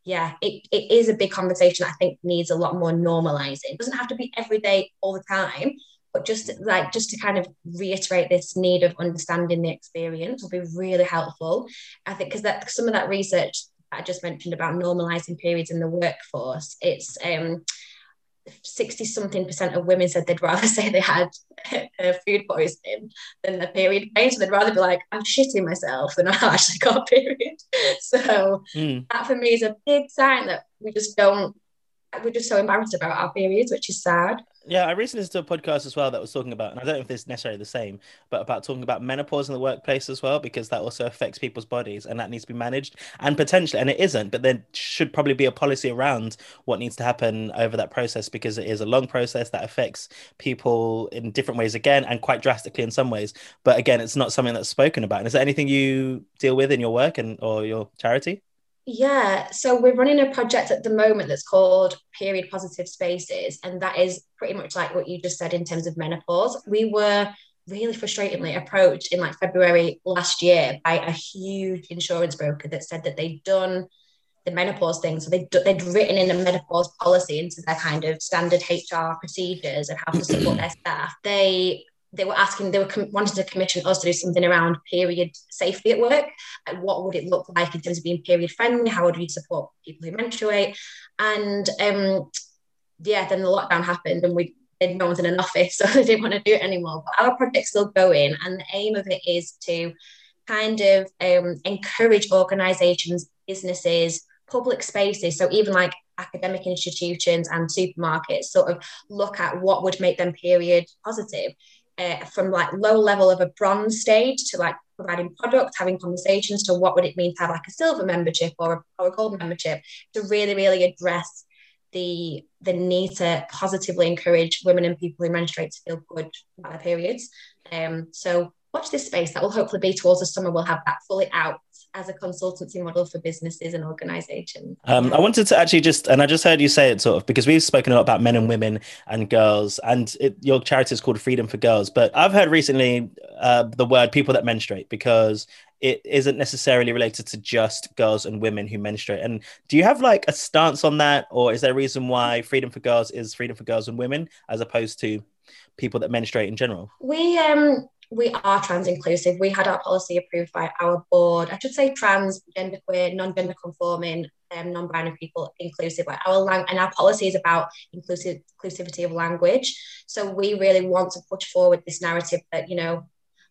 [SPEAKER 3] yeah, it, it is a big conversation I think needs a lot more normalizing. It doesn't have to be every day all the time, but just like just to kind of reiterate this need of understanding the experience will be really helpful. I think because that some of that research I just mentioned about normalizing periods in the workforce, it's um 60 something percent of women said they'd rather say they had food poisoning than the period pain. So they'd rather be like, I'm shitting myself than I actually got a period. So mm. that for me is a big sign that we just don't, we're just so embarrassed about our periods, which is sad.
[SPEAKER 1] Yeah, I recently listened to a podcast as well that was talking about, and I don't know if this is necessarily the same, but about talking about menopause in the workplace as well, because that also affects people's bodies and that needs to be managed. And potentially, and it isn't, but there should probably be a policy around what needs to happen over that process because it is a long process that affects people in different ways again and quite drastically in some ways. But again, it's not something that's spoken about. And is there anything you deal with in your work and or your charity?
[SPEAKER 3] Yeah, so we're running a project at the moment that's called Period Positive Spaces, and that is pretty much like what you just said in terms of menopause. We were really frustratingly approached in like February last year by a huge insurance broker that said that they'd done the menopause thing. So they'd, they'd written in a menopause policy into their kind of standard HR procedures of how to support their staff. They they were asking, they were com- wanting to commission us to do something around period safety at work. Like what would it look like in terms of being period friendly? How would we support people who menstruate? And um, yeah, then the lockdown happened and we no one's in an office, so they didn't want to do it anymore. But our project's still going, and the aim of it is to kind of um, encourage organisations, businesses, public spaces. So even like academic institutions and supermarkets, sort of look at what would make them period positive uh, from like low level of a bronze stage to like providing products, having conversations to what would it mean to have like a silver membership or a, or a gold membership to really, really address the the need to positively encourage women and people who menstruate to feel good about their periods. Um, so watch this space. That will hopefully be towards the summer. We'll have that fully out as a consultancy model for businesses and organizations.
[SPEAKER 1] Um, I wanted to actually just, and I just heard you say it sort of because we've spoken a lot about men and women and girls, and it, your charity is called Freedom4Girls. But I've heard recently uh, the word people that menstruate because it isn't necessarily related to just girls and women who menstruate. And do you have like a stance on that, or is there a reason why Freedom4Girls is freedom for girls and women as opposed to people that menstruate in general?
[SPEAKER 3] We um we are trans inclusive. We had our policy approved by our board. I should say trans, gender queer, non-gender conforming, um, non-binary people inclusive. Like our lang- and our policy is about inclusive inclusivity of language. So we really want to push forward this narrative that you know,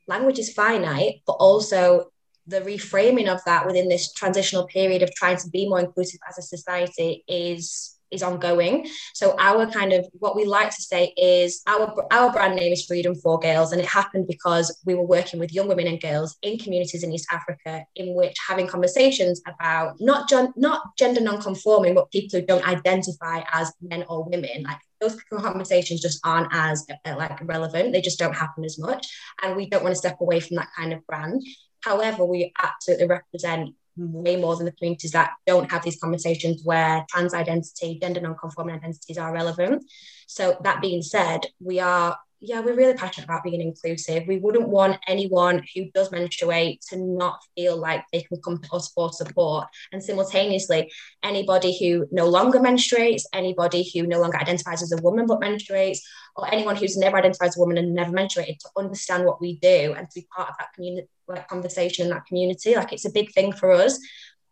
[SPEAKER 3] language is finite, but also the reframing of that within this transitional period of trying to be more inclusive as a society is is ongoing. So our kind of what we like to say is our our brand name is Freedom4Girls, and it happened because we were working with young women and girls in communities in East Africa, in which having conversations about not gen- not gender non-conforming, but people who don't identify as men or women, like those conversations just aren't as uh, like relevant. They just don't happen as much, and we don't want to step away from that kind of brand. However, we absolutely represent way more than the communities that don't have these conversations where trans identity, gender non-conforming identities are relevant. So that being said, we are yeah, we're really passionate about being inclusive. We wouldn't want anyone who does menstruate to not feel like they can come to us for support. And simultaneously, anybody who no longer menstruates, anybody who no longer identifies as a woman but menstruates, or anyone who's never identified as a woman and never menstruated to understand what we do and to be part of that community like conversation in that community. Like it's a big thing for us.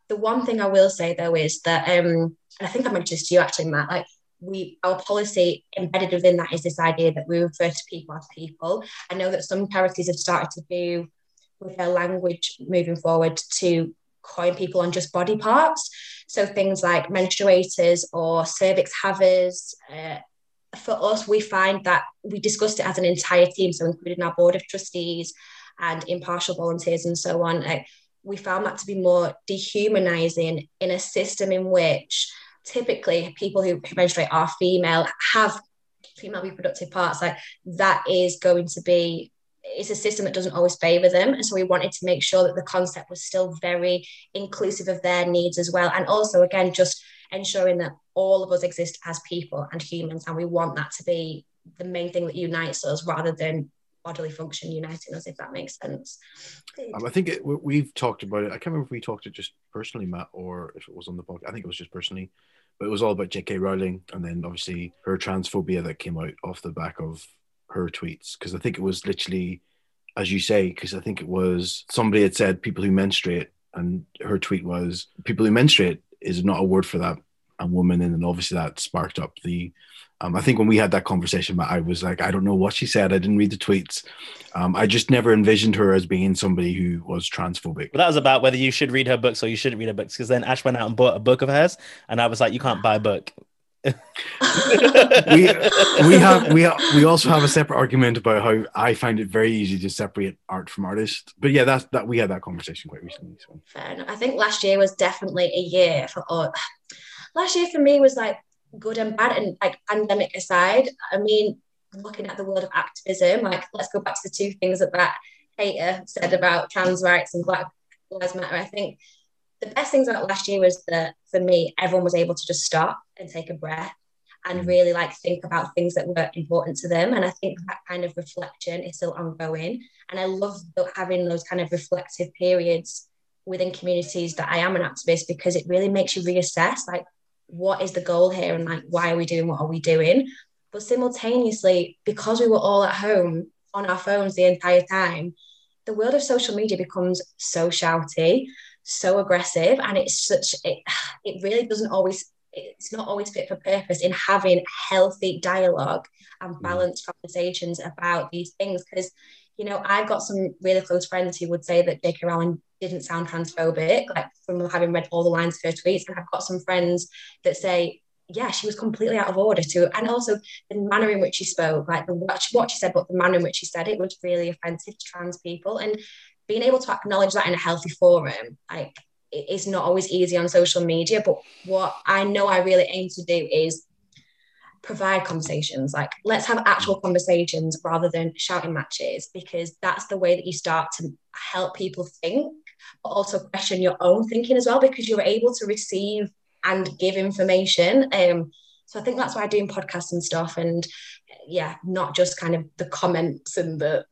[SPEAKER 3] The one thing I will say though is that um, and I think I mentioned this to you actually, Matt, like we our policy embedded within that is this idea that we refer to people as people. I know that some charities have started to do with their language moving forward to coin people on just body parts. So things like menstruators or cervix havers. Uh, for us, we find that we discussed it as an entire team, so including our board of trustees and impartial volunteers and so on. Like, we found that to be more dehumanizing in a system in which typically people who, menstruate are female, have female reproductive parts, like that is going to be it's a system that doesn't always favor them. And so we wanted to make sure that the concept was still very inclusive of their needs as well. And also, again, just ensuring that all of us exist as people and humans. And we want that to be the main thing that unites us rather than bodily function uniting us, if that makes sense.
[SPEAKER 2] Um, I think it, we've talked about it. I can't remember if we talked it just personally, Matt, or if it was on the podcast. I think it was just personally but it was all about J.K. Rowling, and then obviously her transphobia that came out off the back of her tweets. Because I think it was literally, as you say, because I think it was somebody had said people who menstruate, and her tweet was people who menstruate is not a word for that, and woman, and then obviously that sparked up the um, I think when we had that conversation, I was like, I don't know what she said. I didn't read the tweets. Um, I just never envisioned her as being somebody who was transphobic.
[SPEAKER 1] Well, that was about whether you should read her books or you shouldn't read her books. Because then Ash went out and bought a book of hers, and I was like, you can't buy a book.
[SPEAKER 2] we we have we ha- we also have a separate argument about how I find it very easy to separate art from artist. But yeah, that's that we had that conversation quite recently. So
[SPEAKER 3] Fair enough. I think last year was definitely a year for all. Last year for me was like good and bad, and like pandemic aside. I mean, looking at the world of activism, like let's go back to the two things that that hater said about trans rights and Black Lives Matter. I think the best things about last year was that for me, everyone was able to just stop and take a breath and mm. really like think about things that were important to them. And I think that kind of reflection is still ongoing. And I love having those kind of reflective periods within communities that I am an activist because it really makes you reassess like what is the goal here and like why are we doing what are we doing? But simultaneously, because we were all at home on our phones the entire time, the world of social media becomes so shouty, so aggressive, and it's such it, it really doesn't always it's not always fit for purpose in having healthy dialogue and mm. balanced conversations about these things because you know i've got some really close friends who would say that j.k rowling didn't sound transphobic like from having read all the lines of her tweets. And i've got some friends that say yeah she was completely out of order too. And also the manner in which she spoke like the what she, what she said but the manner in which she said it was really offensive to trans people. And being able to acknowledge that in a healthy forum like it's not always easy on social media. But what i know i really aim to do is provide conversations like let's have actual conversations rather than shouting matches because that's the way that you start to help people think but also question your own thinking as well because you're able to receive and give information um so i think that's why doing podcasts and stuff and yeah not just kind of the comments and the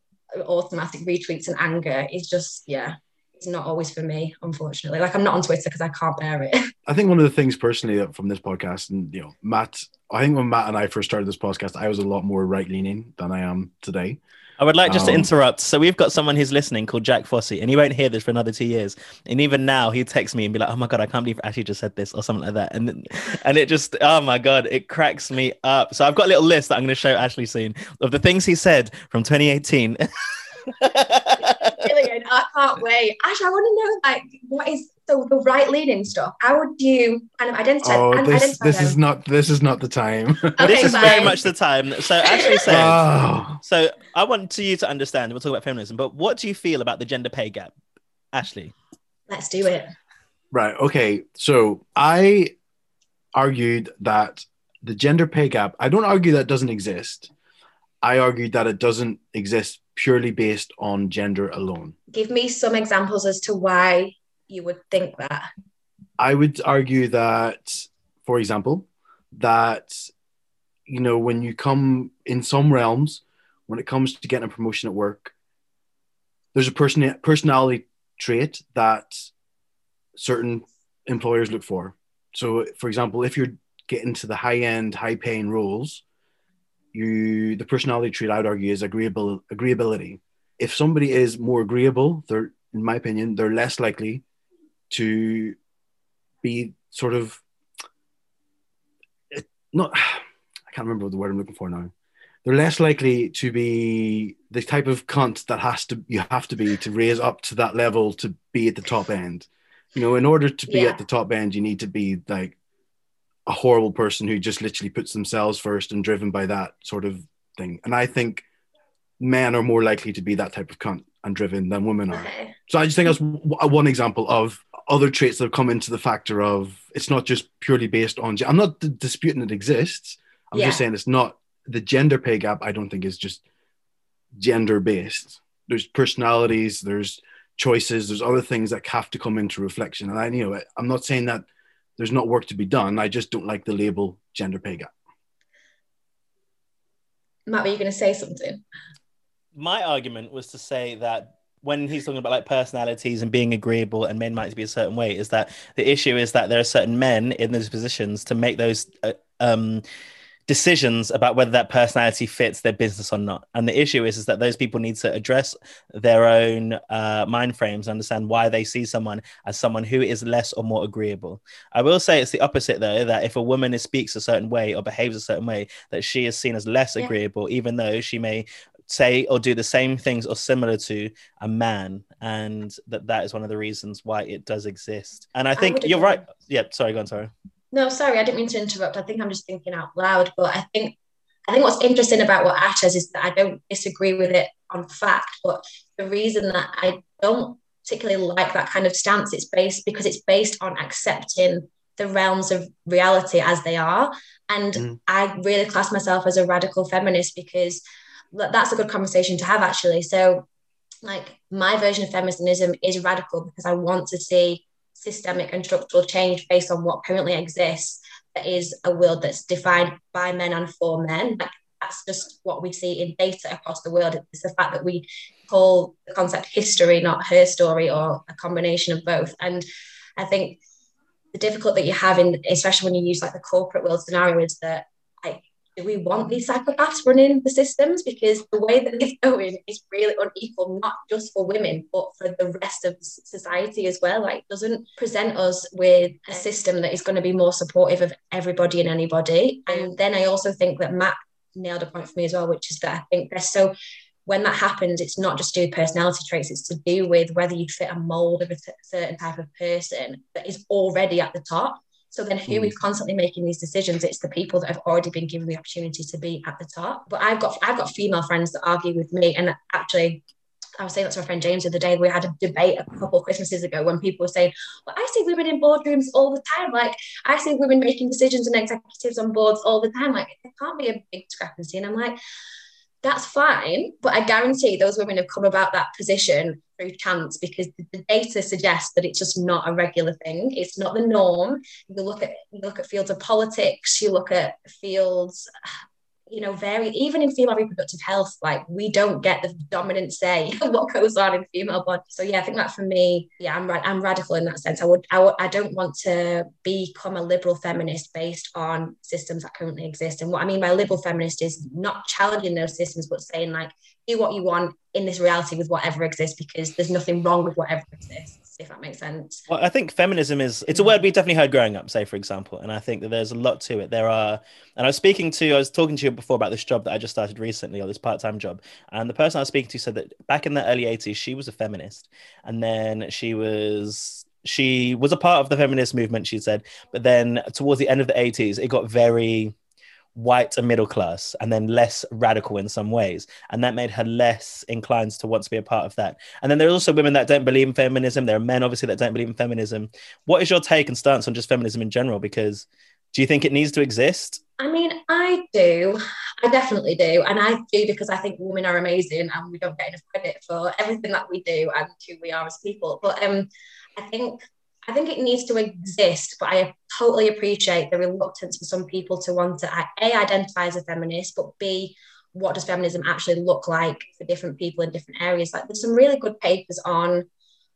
[SPEAKER 3] automatic retweets and anger is just yeah it's not always for me, unfortunately. Like I'm not on Twitter because I can't bear it.
[SPEAKER 2] I think one of the things personally from this podcast, and you know, Matt, I think when Matt and I first started this podcast, I was a lot more right leaning than I am today.
[SPEAKER 1] I would like just um, to interrupt. So we've got someone who's listening called Jack Fossey, and he won't hear this for another two years. And even now, he texts me and be like, "Oh my god, I can't believe Ashley just said this" or something like that. And and it just, oh my god, it cracks me up. So I've got a little list that I'm going to show Ashley soon of the things he said from 2018.
[SPEAKER 3] Brilliant. I can't wait. Actually, I want to know like what is so the right leaning stuff. How would you kind of identify?
[SPEAKER 2] Oh, this, identify this is not this is not the time.
[SPEAKER 1] okay, this is fine. very much the time. So Ashley said. Oh. So I want to you to understand. We'll talk about feminism, but what do you feel about the gender pay gap, Ashley?
[SPEAKER 3] Let's do it.
[SPEAKER 2] Right. Okay. So I argued that the gender pay gap. I don't argue that doesn't exist. I argued that it doesn't exist purely based on gender alone.
[SPEAKER 3] Give me some examples as to why you would think that.
[SPEAKER 2] I would argue that, for example, that you know when you come in some realms, when it comes to getting a promotion at work, there's a person personality trait that certain employers look for. So, for example, if you're getting to the high end, high paying roles, you the personality trait I would argue is agreeable agreeability. If somebody is more agreeable, they're in my opinion, they're less likely to be sort of not I can't remember the word I'm looking for now. They're less likely to be the type of cunt that has to you have to be to raise up to that level to be at the top end. You know, in order to be yeah. at the top end, you need to be like a horrible person who just literally puts themselves first and driven by that sort of thing. And I think men are more likely to be that type of cunt and driven than women are. Okay. So I just think that's one example of other traits that have come into the factor of it's not just purely based on. I'm not disputing it exists. I'm yeah. just saying it's not the gender pay gap. I don't think is just gender based. There's personalities. There's choices. There's other things that have to come into reflection. And I, you know, I'm not saying that there's not work to be done. I just don't like the label gender pay gap.
[SPEAKER 3] Matt, were you going to say something?
[SPEAKER 1] My argument was to say that when he's talking about like personalities and being agreeable and men might be a certain way, is that the issue is that there are certain men in those positions to make those uh, um, decisions about whether that personality fits their business or not. And the issue is, is that those people need to address their own uh, mind frames, understand why they see someone as someone who is less or more agreeable. I will say it's the opposite though, that if a woman speaks a certain way or behaves a certain way, that she is seen as less yeah. agreeable, even though she may say or do the same things or similar to a man and that that is one of the reasons why it does exist and i think I you're right yeah sorry go on sorry
[SPEAKER 3] No, sorry, I didn't mean to interrupt. I think I'm just thinking out loud, but I think I think what's interesting about what Ash says is that I don't disagree with it on fact, but the reason that I don't particularly like that kind of stance, it's based because it's based on accepting the realms of reality as they are. And mm. I really class myself as a radical feminist because that's a good conversation to have actually. So like my version of feminism is radical because I want to see systemic and structural change based on what currently exists that is a world that's defined by men and for men. Like that's just what we see in data across the world. It's the fact that we call the concept history, not her story, or a combination of both. And I think the difficult that you have in, especially when you use like the corporate world scenario, is that do we want these psychopaths running the systems? Because the way that it's going is really unequal, not just for women, but for the rest of society as well. Like, doesn't present us with a system that is going to be more supportive of everybody and anybody. And then I also think that Matt nailed a point for me as well, which is that I think they're so when that happens, it's not just to do with personality traits, it's to do with whether you fit a mold of a certain type of person that is already at the top. So then who mm. is constantly making these decisions? It's the people that have already been given the opportunity to be at the top. But I've got I've got female friends that argue with me. And actually I was saying that to my friend James the other day. We had a debate a couple of Christmases ago when people were saying, Well, I see women in boardrooms all the time. Like, I see women making decisions and executives on boards all the time. Like, there can't be a big discrepancy. And I'm like, that's fine. But I guarantee those women have come about that position through chance because the data suggests that it's just not a regular thing. It's not the norm. You look at you look at fields of politics, you look at fields you know, very even in female reproductive health, like we don't get the dominant say what goes on in female body. So yeah, I think that for me, yeah, I'm. I'm radical in that sense. I would, I would, I don't want to become a liberal feminist based on systems that currently exist. And what I mean by liberal feminist is not challenging those systems, but saying like, do what you want in this reality with whatever exists, because there's nothing wrong with whatever exists if that makes sense.
[SPEAKER 1] Well, I think feminism is it's a word we definitely heard growing up, say for example, and I think that there's a lot to it. There are, and I was speaking to, I was talking to you before about this job that I just started recently, or this part-time job, and the person I was speaking to said that back in the early '80s she was a feminist, and then she was she was a part of the feminist movement, she said, but then towards the end of the 80s, it got very white and middle class and then less radical in some ways. And that made her less inclined to want to be a part of that. And then there are also women that don't believe in feminism. There are men obviously that don't believe in feminism. What is your take and stance on just feminism in general? Because do you think it needs to exist?
[SPEAKER 3] I mean i do. I definitely do. And i do because i think women are amazing and we don't get enough credit for everything that we do and who we are as people. But um i think I think it needs to exist, but I totally appreciate the reluctance for some people to want to a identify as a feminist, but b what does feminism actually look like for different people in different areas? Like there's some really good papers on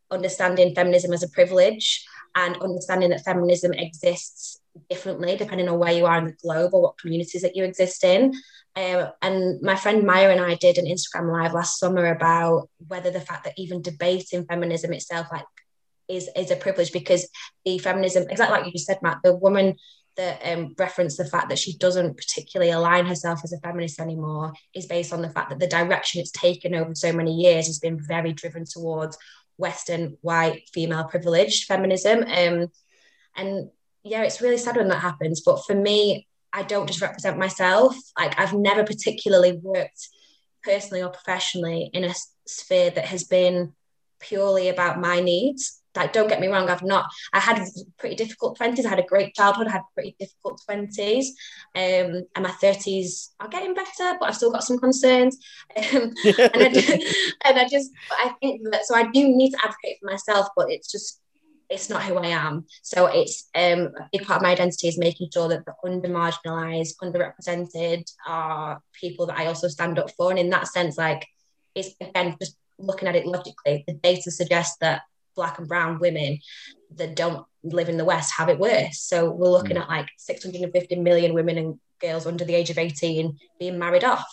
[SPEAKER 3] understanding feminism as a privilege and understanding that feminism exists differently depending on where you are in the globe or what communities that you exist in. Uh, and my friend Maya and I did an Instagram live last summer about whether the fact that even debating feminism itself, like is is a privilege because the feminism, exactly like you just said, Matt, the woman that um, referenced the fact that she doesn't particularly align herself as a feminist anymore is based on the fact that the direction it's taken over so many years has been very driven towards Western white female privileged feminism. Um, and yeah, it's really sad when that happens. But for me, I don't just represent myself. Like I've never particularly worked personally or professionally in a sphere that has been purely about my needs like don't get me wrong i've not i had pretty difficult 20s i had a great childhood i had pretty difficult 20s um and my 30s are getting better but i've still got some concerns um, and, I just, and i just i think that so i do need to advocate for myself but it's just it's not who I am. So it's um, a big part of my identity is making sure that the under marginalized, underrepresented are people that I also stand up for. And in that sense, like it's again just looking at it logically, the data suggests that black and brown women that don't live in the West have it worse. So we're looking mm. at like 650 million women and girls under the age of 18 being married off.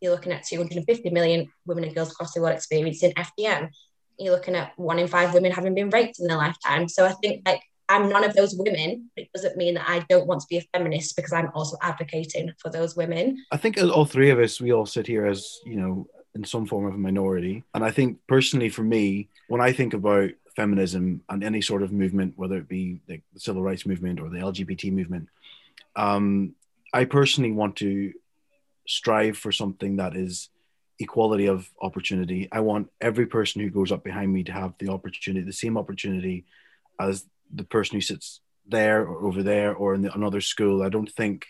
[SPEAKER 3] You're looking at 250 million women and girls across the world experiencing FGM. You're looking at one in five women having been raped in their lifetime. So I think like I'm none of those women. It doesn't mean that I don't want to be a feminist because I'm also advocating for those women.
[SPEAKER 2] I think all three of us, we all sit here as, you know, in some form of a minority. And I think personally for me, when I think about feminism and any sort of movement, whether it be the civil rights movement or the LGBT movement, um, I personally want to strive for something that is equality of opportunity. I want every person who goes up behind me to have the opportunity, the same opportunity as the person who sits there or over there or in the, another school. I don't think,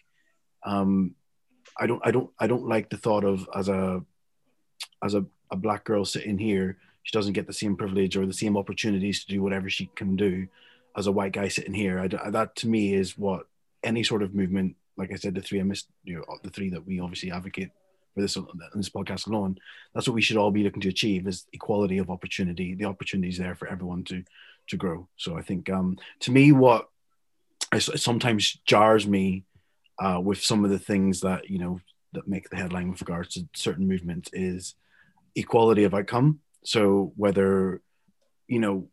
[SPEAKER 2] um, I don't, I don't, I don't like the thought of as a, as a, a black girl sitting here, she doesn't get the same privilege or the same opportunities to do whatever she can do as a white guy sitting here. I, that to me is what any sort of movement, like I said, the three I missed, you know, the three that we obviously advocate for this this podcast alone. That's what we should all be looking to achieve: is equality of opportunity. The opportunities there for everyone to to grow. So I think, um, to me, what I, sometimes jars me uh, with some of the things that you know that make the headline with regards to certain movements is equality of outcome. So whether you know,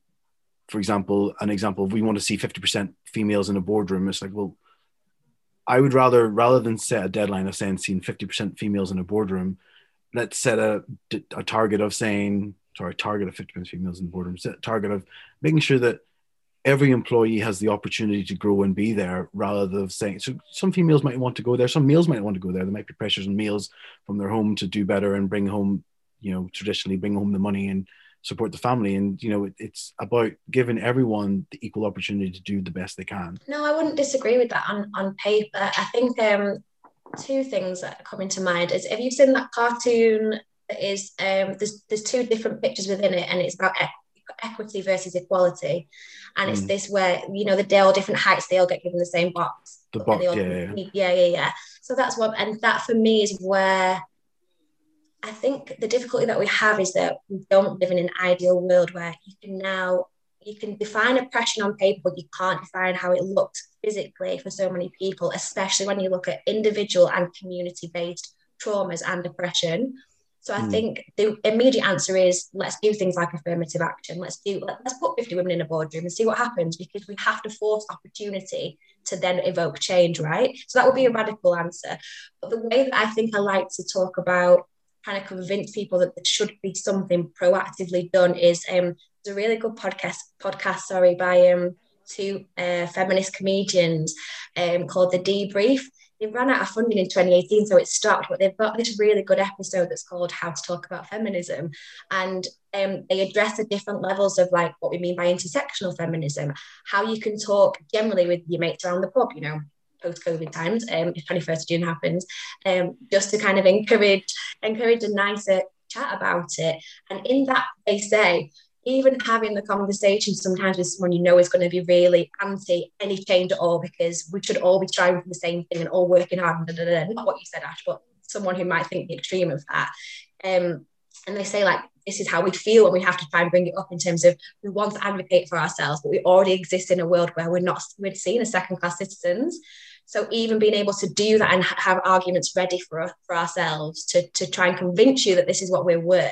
[SPEAKER 2] for example, an example, we want to see fifty percent females in a boardroom. It's like, well, I would rather rather than set a deadline of saying seeing 50% females in a boardroom, let's set a, a target of saying sorry, target of 50% females in the boardroom, set target of making sure that every employee has the opportunity to grow and be there rather than saying so some females might want to go there, some males might want to go there. There might be pressures on males from their home to do better and bring home, you know, traditionally bring home the money and support the family. And you know it, it's about giving everyone the equal opportunity to do the best they can.
[SPEAKER 3] No i wouldn't disagree with that on, on paper. I think um two things that are coming to mind is if you've seen that cartoon that is um there's there's two different pictures within it and it's about equity versus equality. And it's mm. this where you know they're all different heights they all get given the same box.
[SPEAKER 2] The box yeah, yeah.
[SPEAKER 3] Yeah yeah yeah. So that's what and that for me is where I think the difficulty that we have is that we don't live in an ideal world where you can now you can define oppression on paper, but you can't define how it looks physically for so many people, especially when you look at individual and community-based traumas and oppression. So I mm. think the immediate answer is let's do things like affirmative action. Let's do let's put 50 women in a boardroom and see what happens because we have to force opportunity to then evoke change, right? So that would be a radical answer. But the way that I think I like to talk about kind of convince people that there should be something proactively done is um there's a really good podcast podcast sorry by um two uh, feminist comedians um called the debrief. They ran out of funding in 2018 so it stopped but they've got this really good episode that's called how to talk about feminism. And um, they address the different levels of like what we mean by intersectional feminism how you can talk generally with your mates around the pub you know post-COVID times, um, if 21st of June happens, um, just to kind of encourage encourage a nicer chat about it. And in that, they say even having the conversation sometimes with someone you know is going to be really anti any change at all because we should all be striving for the same thing and all working hard. Not what you said, Ash, but someone who might think the extreme of that. Um, and they say like this is how we feel and we have to try and bring it up in terms of we want to advocate for ourselves but we already exist in a world where we're not we're seen as second class citizens so even being able to do that and have arguments ready for, for ourselves to, to try and convince you that this is what we're worth,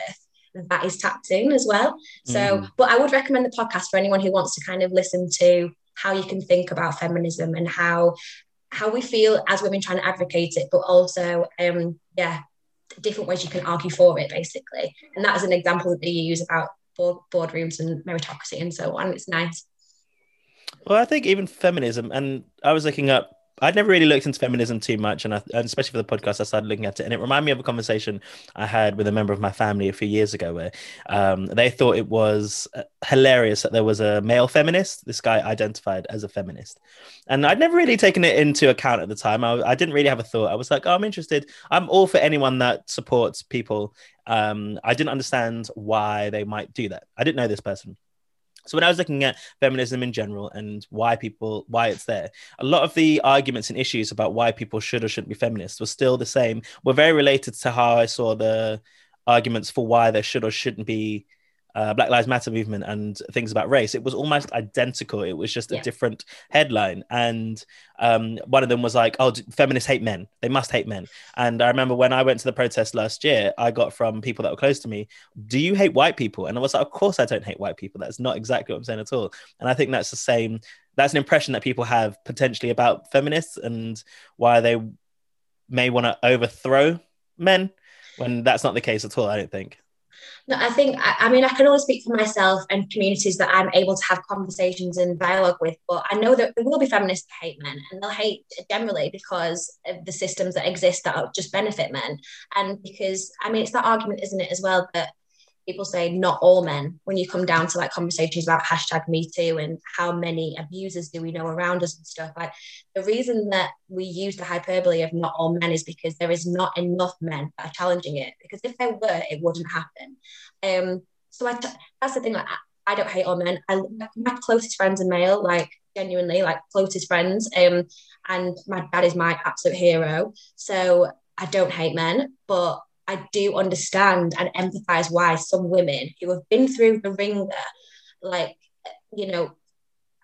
[SPEAKER 3] that is taxing as well. So, mm. but I would recommend the podcast for anyone who wants to kind of listen to how you can think about feminism and how how we feel as women trying to advocate it, but also um yeah, different ways you can argue for it basically. And that is an example that they use about board, boardrooms and meritocracy and so on. It's nice.
[SPEAKER 1] Well, I think even feminism, and I was looking up I'd never really looked into feminism too much, and, I, and, especially for the podcast, I started looking at it, and it reminded me of a conversation I had with a member of my family a few years ago, where um, they thought it was uh, hilarious that there was a male feminist. This guy identified as a feminist, and I'd never really taken it into account at the time. I, I didn't really have a thought. I was like, oh, I'm interested. I'm all for anyone that supports people. Um, I didn't understand why they might do that. I didn't know this person. So when I was looking at feminism in general and why people why it's there, a lot of the arguments and issues about why people should or shouldn't be feminists were still the same. Were very related to how I saw the arguments for why there should or shouldn't be uh, Black Lives Matter movement and things about race, it was almost identical. It was just a yeah. different headline. And um, one of them was like, oh, feminists hate men. They must hate men. And I remember when I went to the protest last year, I got from people that were close to me, do you hate white people? And I was like, of course I don't hate white people. That's not exactly what I'm saying at all. And I think that's the same. That's an impression that people have potentially about feminists and why they may want to overthrow men when that's not the case at all, I don't think.
[SPEAKER 3] No, I think, I, mean, I can only speak for myself and communities that I'm able to have conversations and dialogue with, but I know that there will be feminists that hate men and they'll hate generally because of the systems that exist that just benefit men. And because, I mean, it's that argument, isn't it, as well, that people say not all men when you come down to like conversations about hashtag me too and how many abusers do we know around us and stuff like the reason that we use the hyperbole of not all men is because there is not enough men that are challenging it because if there were it wouldn't happen. Um so I that's the thing like I, I don't hate all men. I my closest friends are male like genuinely like closest friends um and my dad is my absolute hero. So I don't hate men but I do understand and empathize why some women who have been through the ringer, like, you know,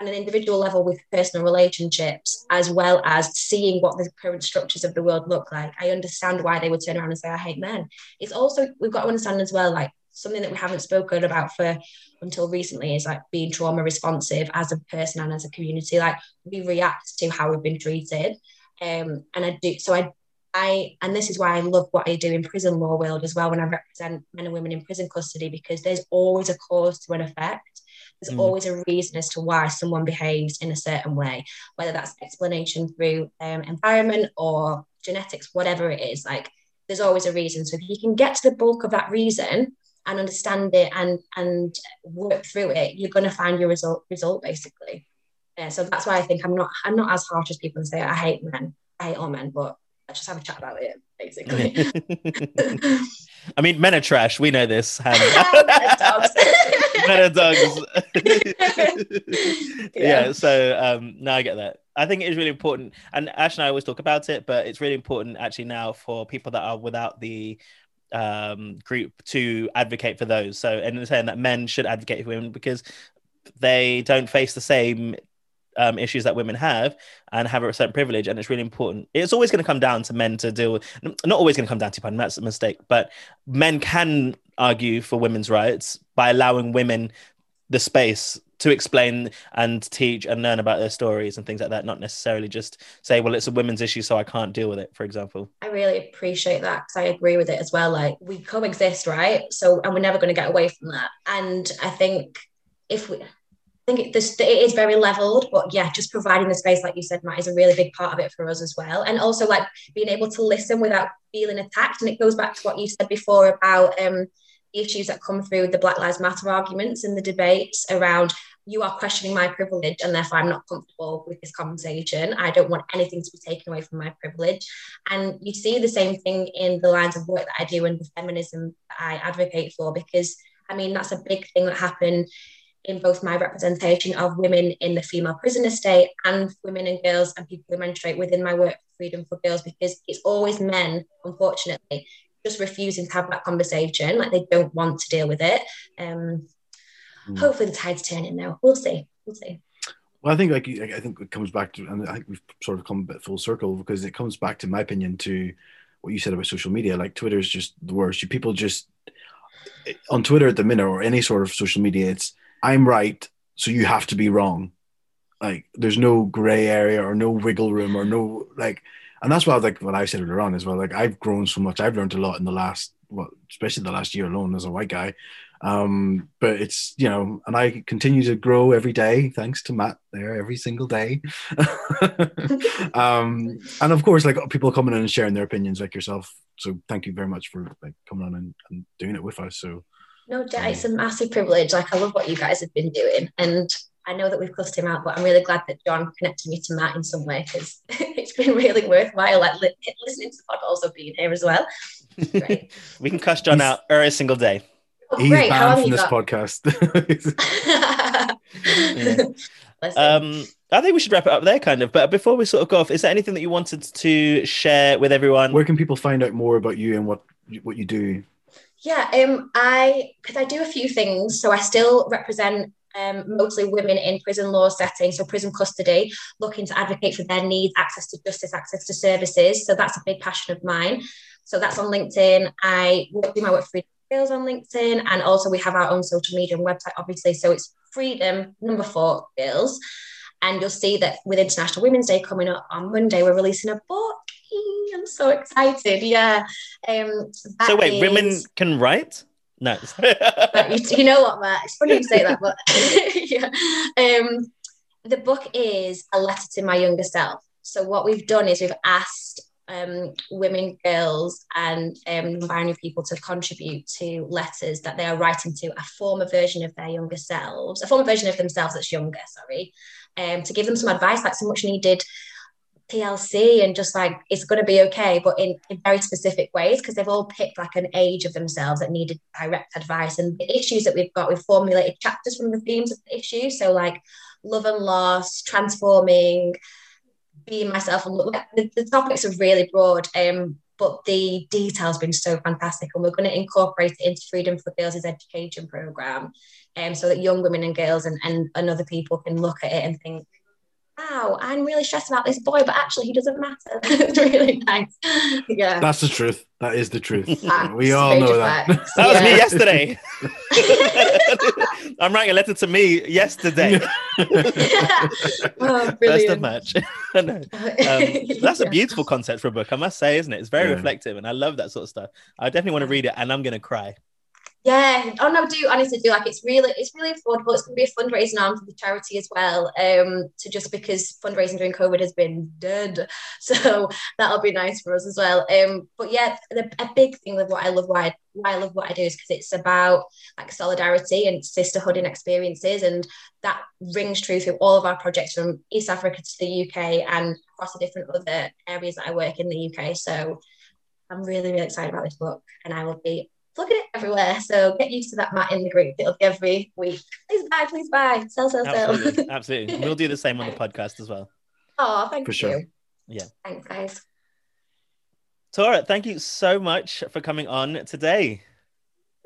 [SPEAKER 3] on an individual level with personal relationships, as well as seeing what the current structures of the world look like, I understand why they would turn around and say, I hate men. It's also, we've got to understand as well, like, something that we haven't spoken about for until recently is like being trauma responsive as a person and as a community. Like, we react to how we've been treated. Um, and I do, so I I and this is why I love what I do in prison law world as well when I represent men and women in prison custody because there's always a cause to an effect. There's mm. always a reason as to why someone behaves in a certain way, whether that's explanation through um, environment or genetics, whatever it is. Like there's always a reason. So if you can get to the bulk of that reason and understand it and and work through it, you're going to find your result result basically. Yeah, so that's why I think I'm not I'm not as harsh as people and say I hate men. I hate all men, but just have a chat about it, basically.
[SPEAKER 1] I mean, men are trash. We know this. men are dogs. yeah. yeah. So um, now I get that. I think it is really important, and Ash and I always talk about it, but it's really important actually now for people that are without the um, group to advocate for those. So, and saying that men should advocate for women because they don't face the same um, issues that women have and have a certain privilege, and it's really important. It's always going to come down to men to deal with. Not always going to come down to, pardon, that's a mistake. But men can argue for women's rights by allowing women the space to explain and teach and learn about their stories and things like that, not necessarily just say, well, it's a women's issue, so I can't deal with it, for example.
[SPEAKER 3] I really appreciate that because I agree with it as well. Like we coexist, right? So, and we're never going to get away from that. And I think if we, think it, it is very leveled, but yeah, just providing the space, like you said, Matt, is a really big part of it for us as well. And also like being able to listen without feeling attacked. And it goes back to what you said before about um, the issues that come through the Black Lives Matter arguments and the debates around you are questioning my privilege and therefore I'm not comfortable with this conversation. I don't want anything to be taken away from my privilege. And you see the same thing in the lines of work that I do and the feminism that I advocate for, because I mean, that's a big thing that happened in both my representation of women in the female prison estate and women and girls and people who menstruate within my work for Freedom4Girls because it's always men, unfortunately, just refusing to have that conversation. Like they don't want to deal with it. Um, mm. Hopefully the tide's turning now. We'll see. We'll see.
[SPEAKER 2] Well, I think like I think it comes back to, and I think we've sort of come a bit full circle because it comes back to my opinion to what you said about social media. Like Twitter is just the worst. You people just on Twitter at the minute or any sort of social media, it's I'm right, so you have to be wrong. Like there's no gray area or no wiggle room or no like, and that's why like what I said earlier on as well. Like I've grown so much. I've learned a lot in the last, well, especially the last year alone as a white guy. Um, but it's you know, and I continue to grow every day thanks to Matt there every single day. um, and of course, like people coming in and sharing their opinions, like yourself. So thank you very much for like coming on and, and doing it with us. So
[SPEAKER 3] no doubt, it's a massive privilege. Like I love what you guys have been doing, and I know that we've cussed him out, but I'm really glad that John connected me to Matt in some way because it's been really worthwhile. Like li- listening to the pod, also being here as well.
[SPEAKER 1] we can cuss John out every single day.
[SPEAKER 2] Oh, He's great. banned from this got? podcast.
[SPEAKER 1] um, I think we should wrap it up there, kind of. But before we sort of go off, is there anything that you wanted to share with everyone?
[SPEAKER 2] Where can people find out more about you and what what you do?
[SPEAKER 3] Yeah, um, I because I do a few things. So I still represent um, mostly women in prison law settings, so prison custody, looking to advocate for their needs, access to justice, access to services. So that's a big passion of mine. So that's on LinkedIn. I do my work for Girls on LinkedIn, and also we have our own social media and website, obviously. So it's Freedom number four Girls. And you'll see that with International Women's Day coming up on Monday, we're releasing a book. I'm so excited. Yeah. Um,
[SPEAKER 1] so wait, is... women can write? No.
[SPEAKER 3] But you, you know what, Matt? It's funny you say that, but yeah. Um, the book is a letter to my younger self. So what we've done is we've asked um, women, girls, and um, non-binary people to contribute to letters that they are writing to a former version of their younger selves, a former version of themselves that's younger. Sorry, um, to give them some advice, like some much needed TLC and just like it's going to be okay, but in, in very specific ways because they've all picked like an age of themselves that needed direct advice. And the issues that we've got, we've formulated chapters from the themes of the issue. So like love and loss, transforming, being myself, the, the topics are really broad. Um, but the detail's been so fantastic, and we're going to incorporate it into Freedom4Girls' education program, um, so that young women and girls and, and, and other people can look at it and think, wow, I'm really stressed about this boy, but actually he doesn't matter. it's really nice. Yeah.
[SPEAKER 2] That's the truth. That is the truth.
[SPEAKER 3] Facts,
[SPEAKER 2] we all
[SPEAKER 3] major
[SPEAKER 2] know that.
[SPEAKER 3] facts.
[SPEAKER 1] That was me yesterday. I'm writing a letter to me yesterday.
[SPEAKER 3] oh,
[SPEAKER 1] First of
[SPEAKER 3] brilliant.
[SPEAKER 1] March. I. Um, that's a beautiful concept for a book, I must say, isn't it? It's very
[SPEAKER 2] Yeah.
[SPEAKER 1] reflective, and I love that sort of stuff. I definitely want to read it, and I'm gonna cry.
[SPEAKER 3] Yeah. Oh no, do honestly do like it's really it's really affordable. It's gonna be a fundraising arm for the charity as well. Um, to just because fundraising during COVID has been dead. So that'll be nice for us as well. Um, but yeah, the, a big thing with what I love why I, why I love what I do is because it's about like solidarity and sisterhood and experiences and that rings true through all of our projects from East Africa to the UK and across the different other areas that I work in the UK. So I'm really, really excited about this book and I will be plugging it everywhere. So get used to that, Matt, in the group. It'll be every week. Please buy, please buy. Sell, sell, sell.
[SPEAKER 1] Absolutely, absolutely. We'll do the same on the podcast as well.
[SPEAKER 3] oh, thank
[SPEAKER 2] For
[SPEAKER 3] you.
[SPEAKER 2] sure.
[SPEAKER 1] Yeah.
[SPEAKER 3] Thanks, guys.
[SPEAKER 1] Tora, thank you so much for coming on today.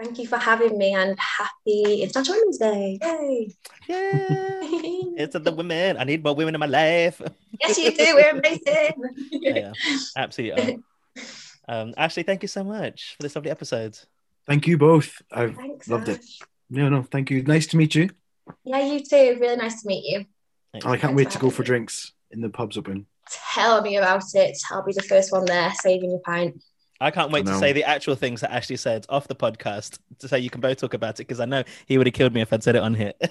[SPEAKER 3] Thank you for having me and happy International Women's Day. Yay.
[SPEAKER 1] Yay! it's the women. I need more women in my life.
[SPEAKER 3] yes, you do. We're amazing.
[SPEAKER 1] yeah, absolutely. Um, Ashley, thank you so much for this lovely episode.
[SPEAKER 2] Thank you both. I've
[SPEAKER 3] Thanks.
[SPEAKER 2] loved it. No, no, thank you. Nice to meet you.
[SPEAKER 3] Yeah, you too. Really nice to meet you.
[SPEAKER 1] Thanks.
[SPEAKER 2] I can't
[SPEAKER 3] Thanks
[SPEAKER 2] wait to go for drinks in the pubs open.
[SPEAKER 3] Tell me about it. I'll be the first one there, saving your pint.
[SPEAKER 1] I can't wait
[SPEAKER 2] I
[SPEAKER 1] to say the actual things that Ashley said off the podcast to say you can both talk about it because I know he would have killed me if I'd said it on here.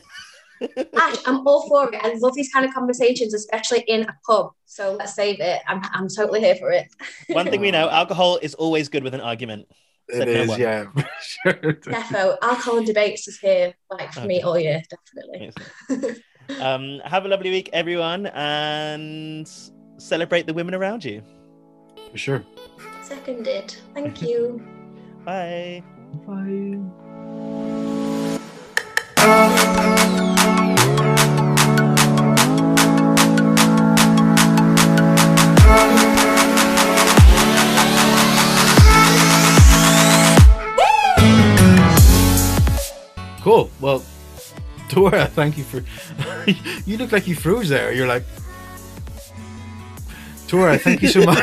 [SPEAKER 3] Ash, I'm all for it. I love these kind of conversations, especially in a pub. So let's save it. I'm, I'm totally here for it.
[SPEAKER 1] One thing we know alcohol is always good with an argument.
[SPEAKER 2] It
[SPEAKER 1] Said no
[SPEAKER 2] yeah. sure.
[SPEAKER 3] Defo, alcohol and debates is here, like for me
[SPEAKER 1] Okay.
[SPEAKER 3] all year, definitely.
[SPEAKER 1] um, have a lovely week, everyone, and celebrate the women around you.
[SPEAKER 2] For sure.
[SPEAKER 3] Seconded. Thank you.
[SPEAKER 1] Bye.
[SPEAKER 2] Bye. Cool. Well, Tora, thank you for. you look like you froze there. You're like. Tora, thank you so much.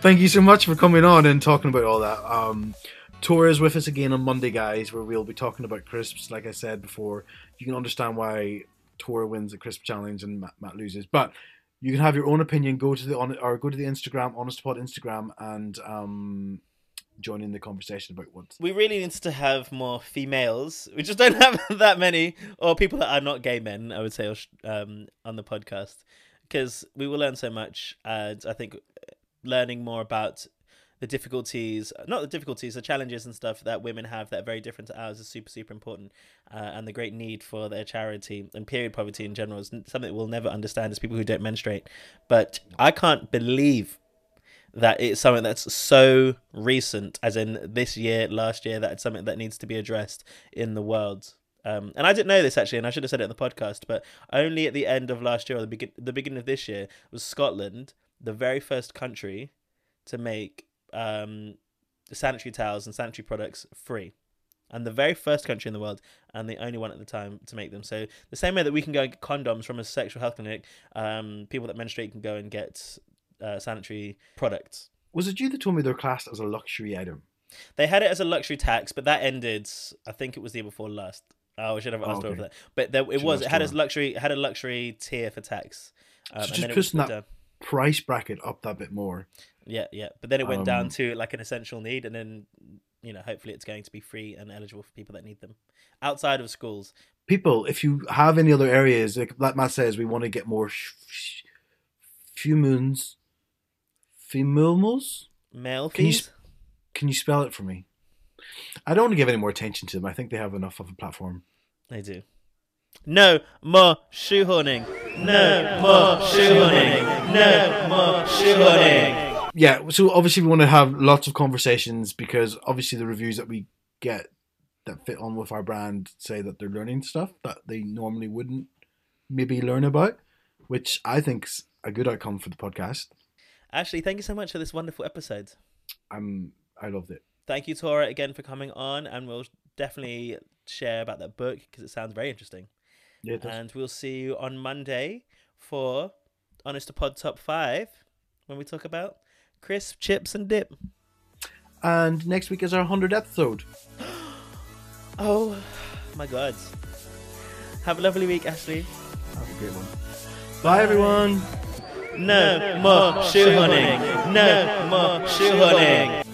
[SPEAKER 2] thank you so much for coming on and talking about all that. Um, Tora is with us again on Monday, guys, where we'll be talking about crisps. Like I said before, you can understand why Tora wins the crisp challenge and Matt, Matt loses, but you can have your own opinion. Go to the on or go to the Instagram, Honest Pod Instagram, and um, join in the conversation about what.
[SPEAKER 1] We really need to have more females. We just don't have that many, or people that are not gay men, I would say, um, on the podcast, because we will learn so much. And I think learning more about the difficulties, not the difficulties, the challenges and stuff that women have that are very different to ours is super, super important. Uh, and the great need for their charity and period poverty in general is something we'll never understand as people who don't menstruate. But I can't believe that it's something that's so recent, as in this year, last year, that it's something that needs to be addressed in the world. Um, and I didn't know this actually, and I should have said it in the podcast, but only at the end of last year or the, begin- the beginning of this year was Scotland the very first country to make um, sanitary towels and sanitary products free. And the very first country in the world, and the only one at the time to make them. So the same way that we can go and get condoms from a sexual health clinic, um, people that menstruate can go and get uh, sanitary products.
[SPEAKER 2] Was it you that told me they're classed as a luxury item?
[SPEAKER 1] They had it as a luxury tax, but that ended. I think it was the year before last. Oh, I should have
[SPEAKER 2] Oh,
[SPEAKER 1] asked her
[SPEAKER 2] okay.
[SPEAKER 1] for that. But there, it
[SPEAKER 2] Should
[SPEAKER 1] was. It had as luxury. It had a luxury tier for tax. Um,
[SPEAKER 2] So just
[SPEAKER 1] then it was
[SPEAKER 2] pushing that
[SPEAKER 1] down.
[SPEAKER 2] price bracket up that bit more.
[SPEAKER 1] Yeah, yeah. But then it went
[SPEAKER 2] Um,
[SPEAKER 1] down to like an essential need, and then you know, hopefully it's going to be free and eligible for people that need them outside of schools.
[SPEAKER 2] People, if you have any other areas, like, like Matt says, we want to get more sh- sh-. Females?
[SPEAKER 1] Male
[SPEAKER 2] Can you. Can you spell it for me? I don't want to give any more attention to them. I think they have enough of a platform.
[SPEAKER 1] They do. No more shoehorning. No more shoehorning. No more shoehorning.
[SPEAKER 2] Yeah, so obviously we want to have lots of conversations because obviously the reviews that we get that fit on with our brand say that they're learning stuff that they normally wouldn't maybe learn about, which I think's a good outcome for the podcast.
[SPEAKER 1] Ashley, thank you so much for this wonderful episode.
[SPEAKER 2] I'm I loved it.
[SPEAKER 1] Thank you, Tora, again for coming on, and we'll definitely share about that book because it sounds very interesting.
[SPEAKER 2] Yeah.
[SPEAKER 1] And we'll see you on Monday for Honest to Pod Top 5 when we talk about crisp, chips, and dip.
[SPEAKER 2] And next week is our 100th episode.
[SPEAKER 1] Oh my god. Have a lovely week, Ashley.
[SPEAKER 2] Have a great one. Bye, everyone.
[SPEAKER 1] No more shoehorning. No more shoehorning.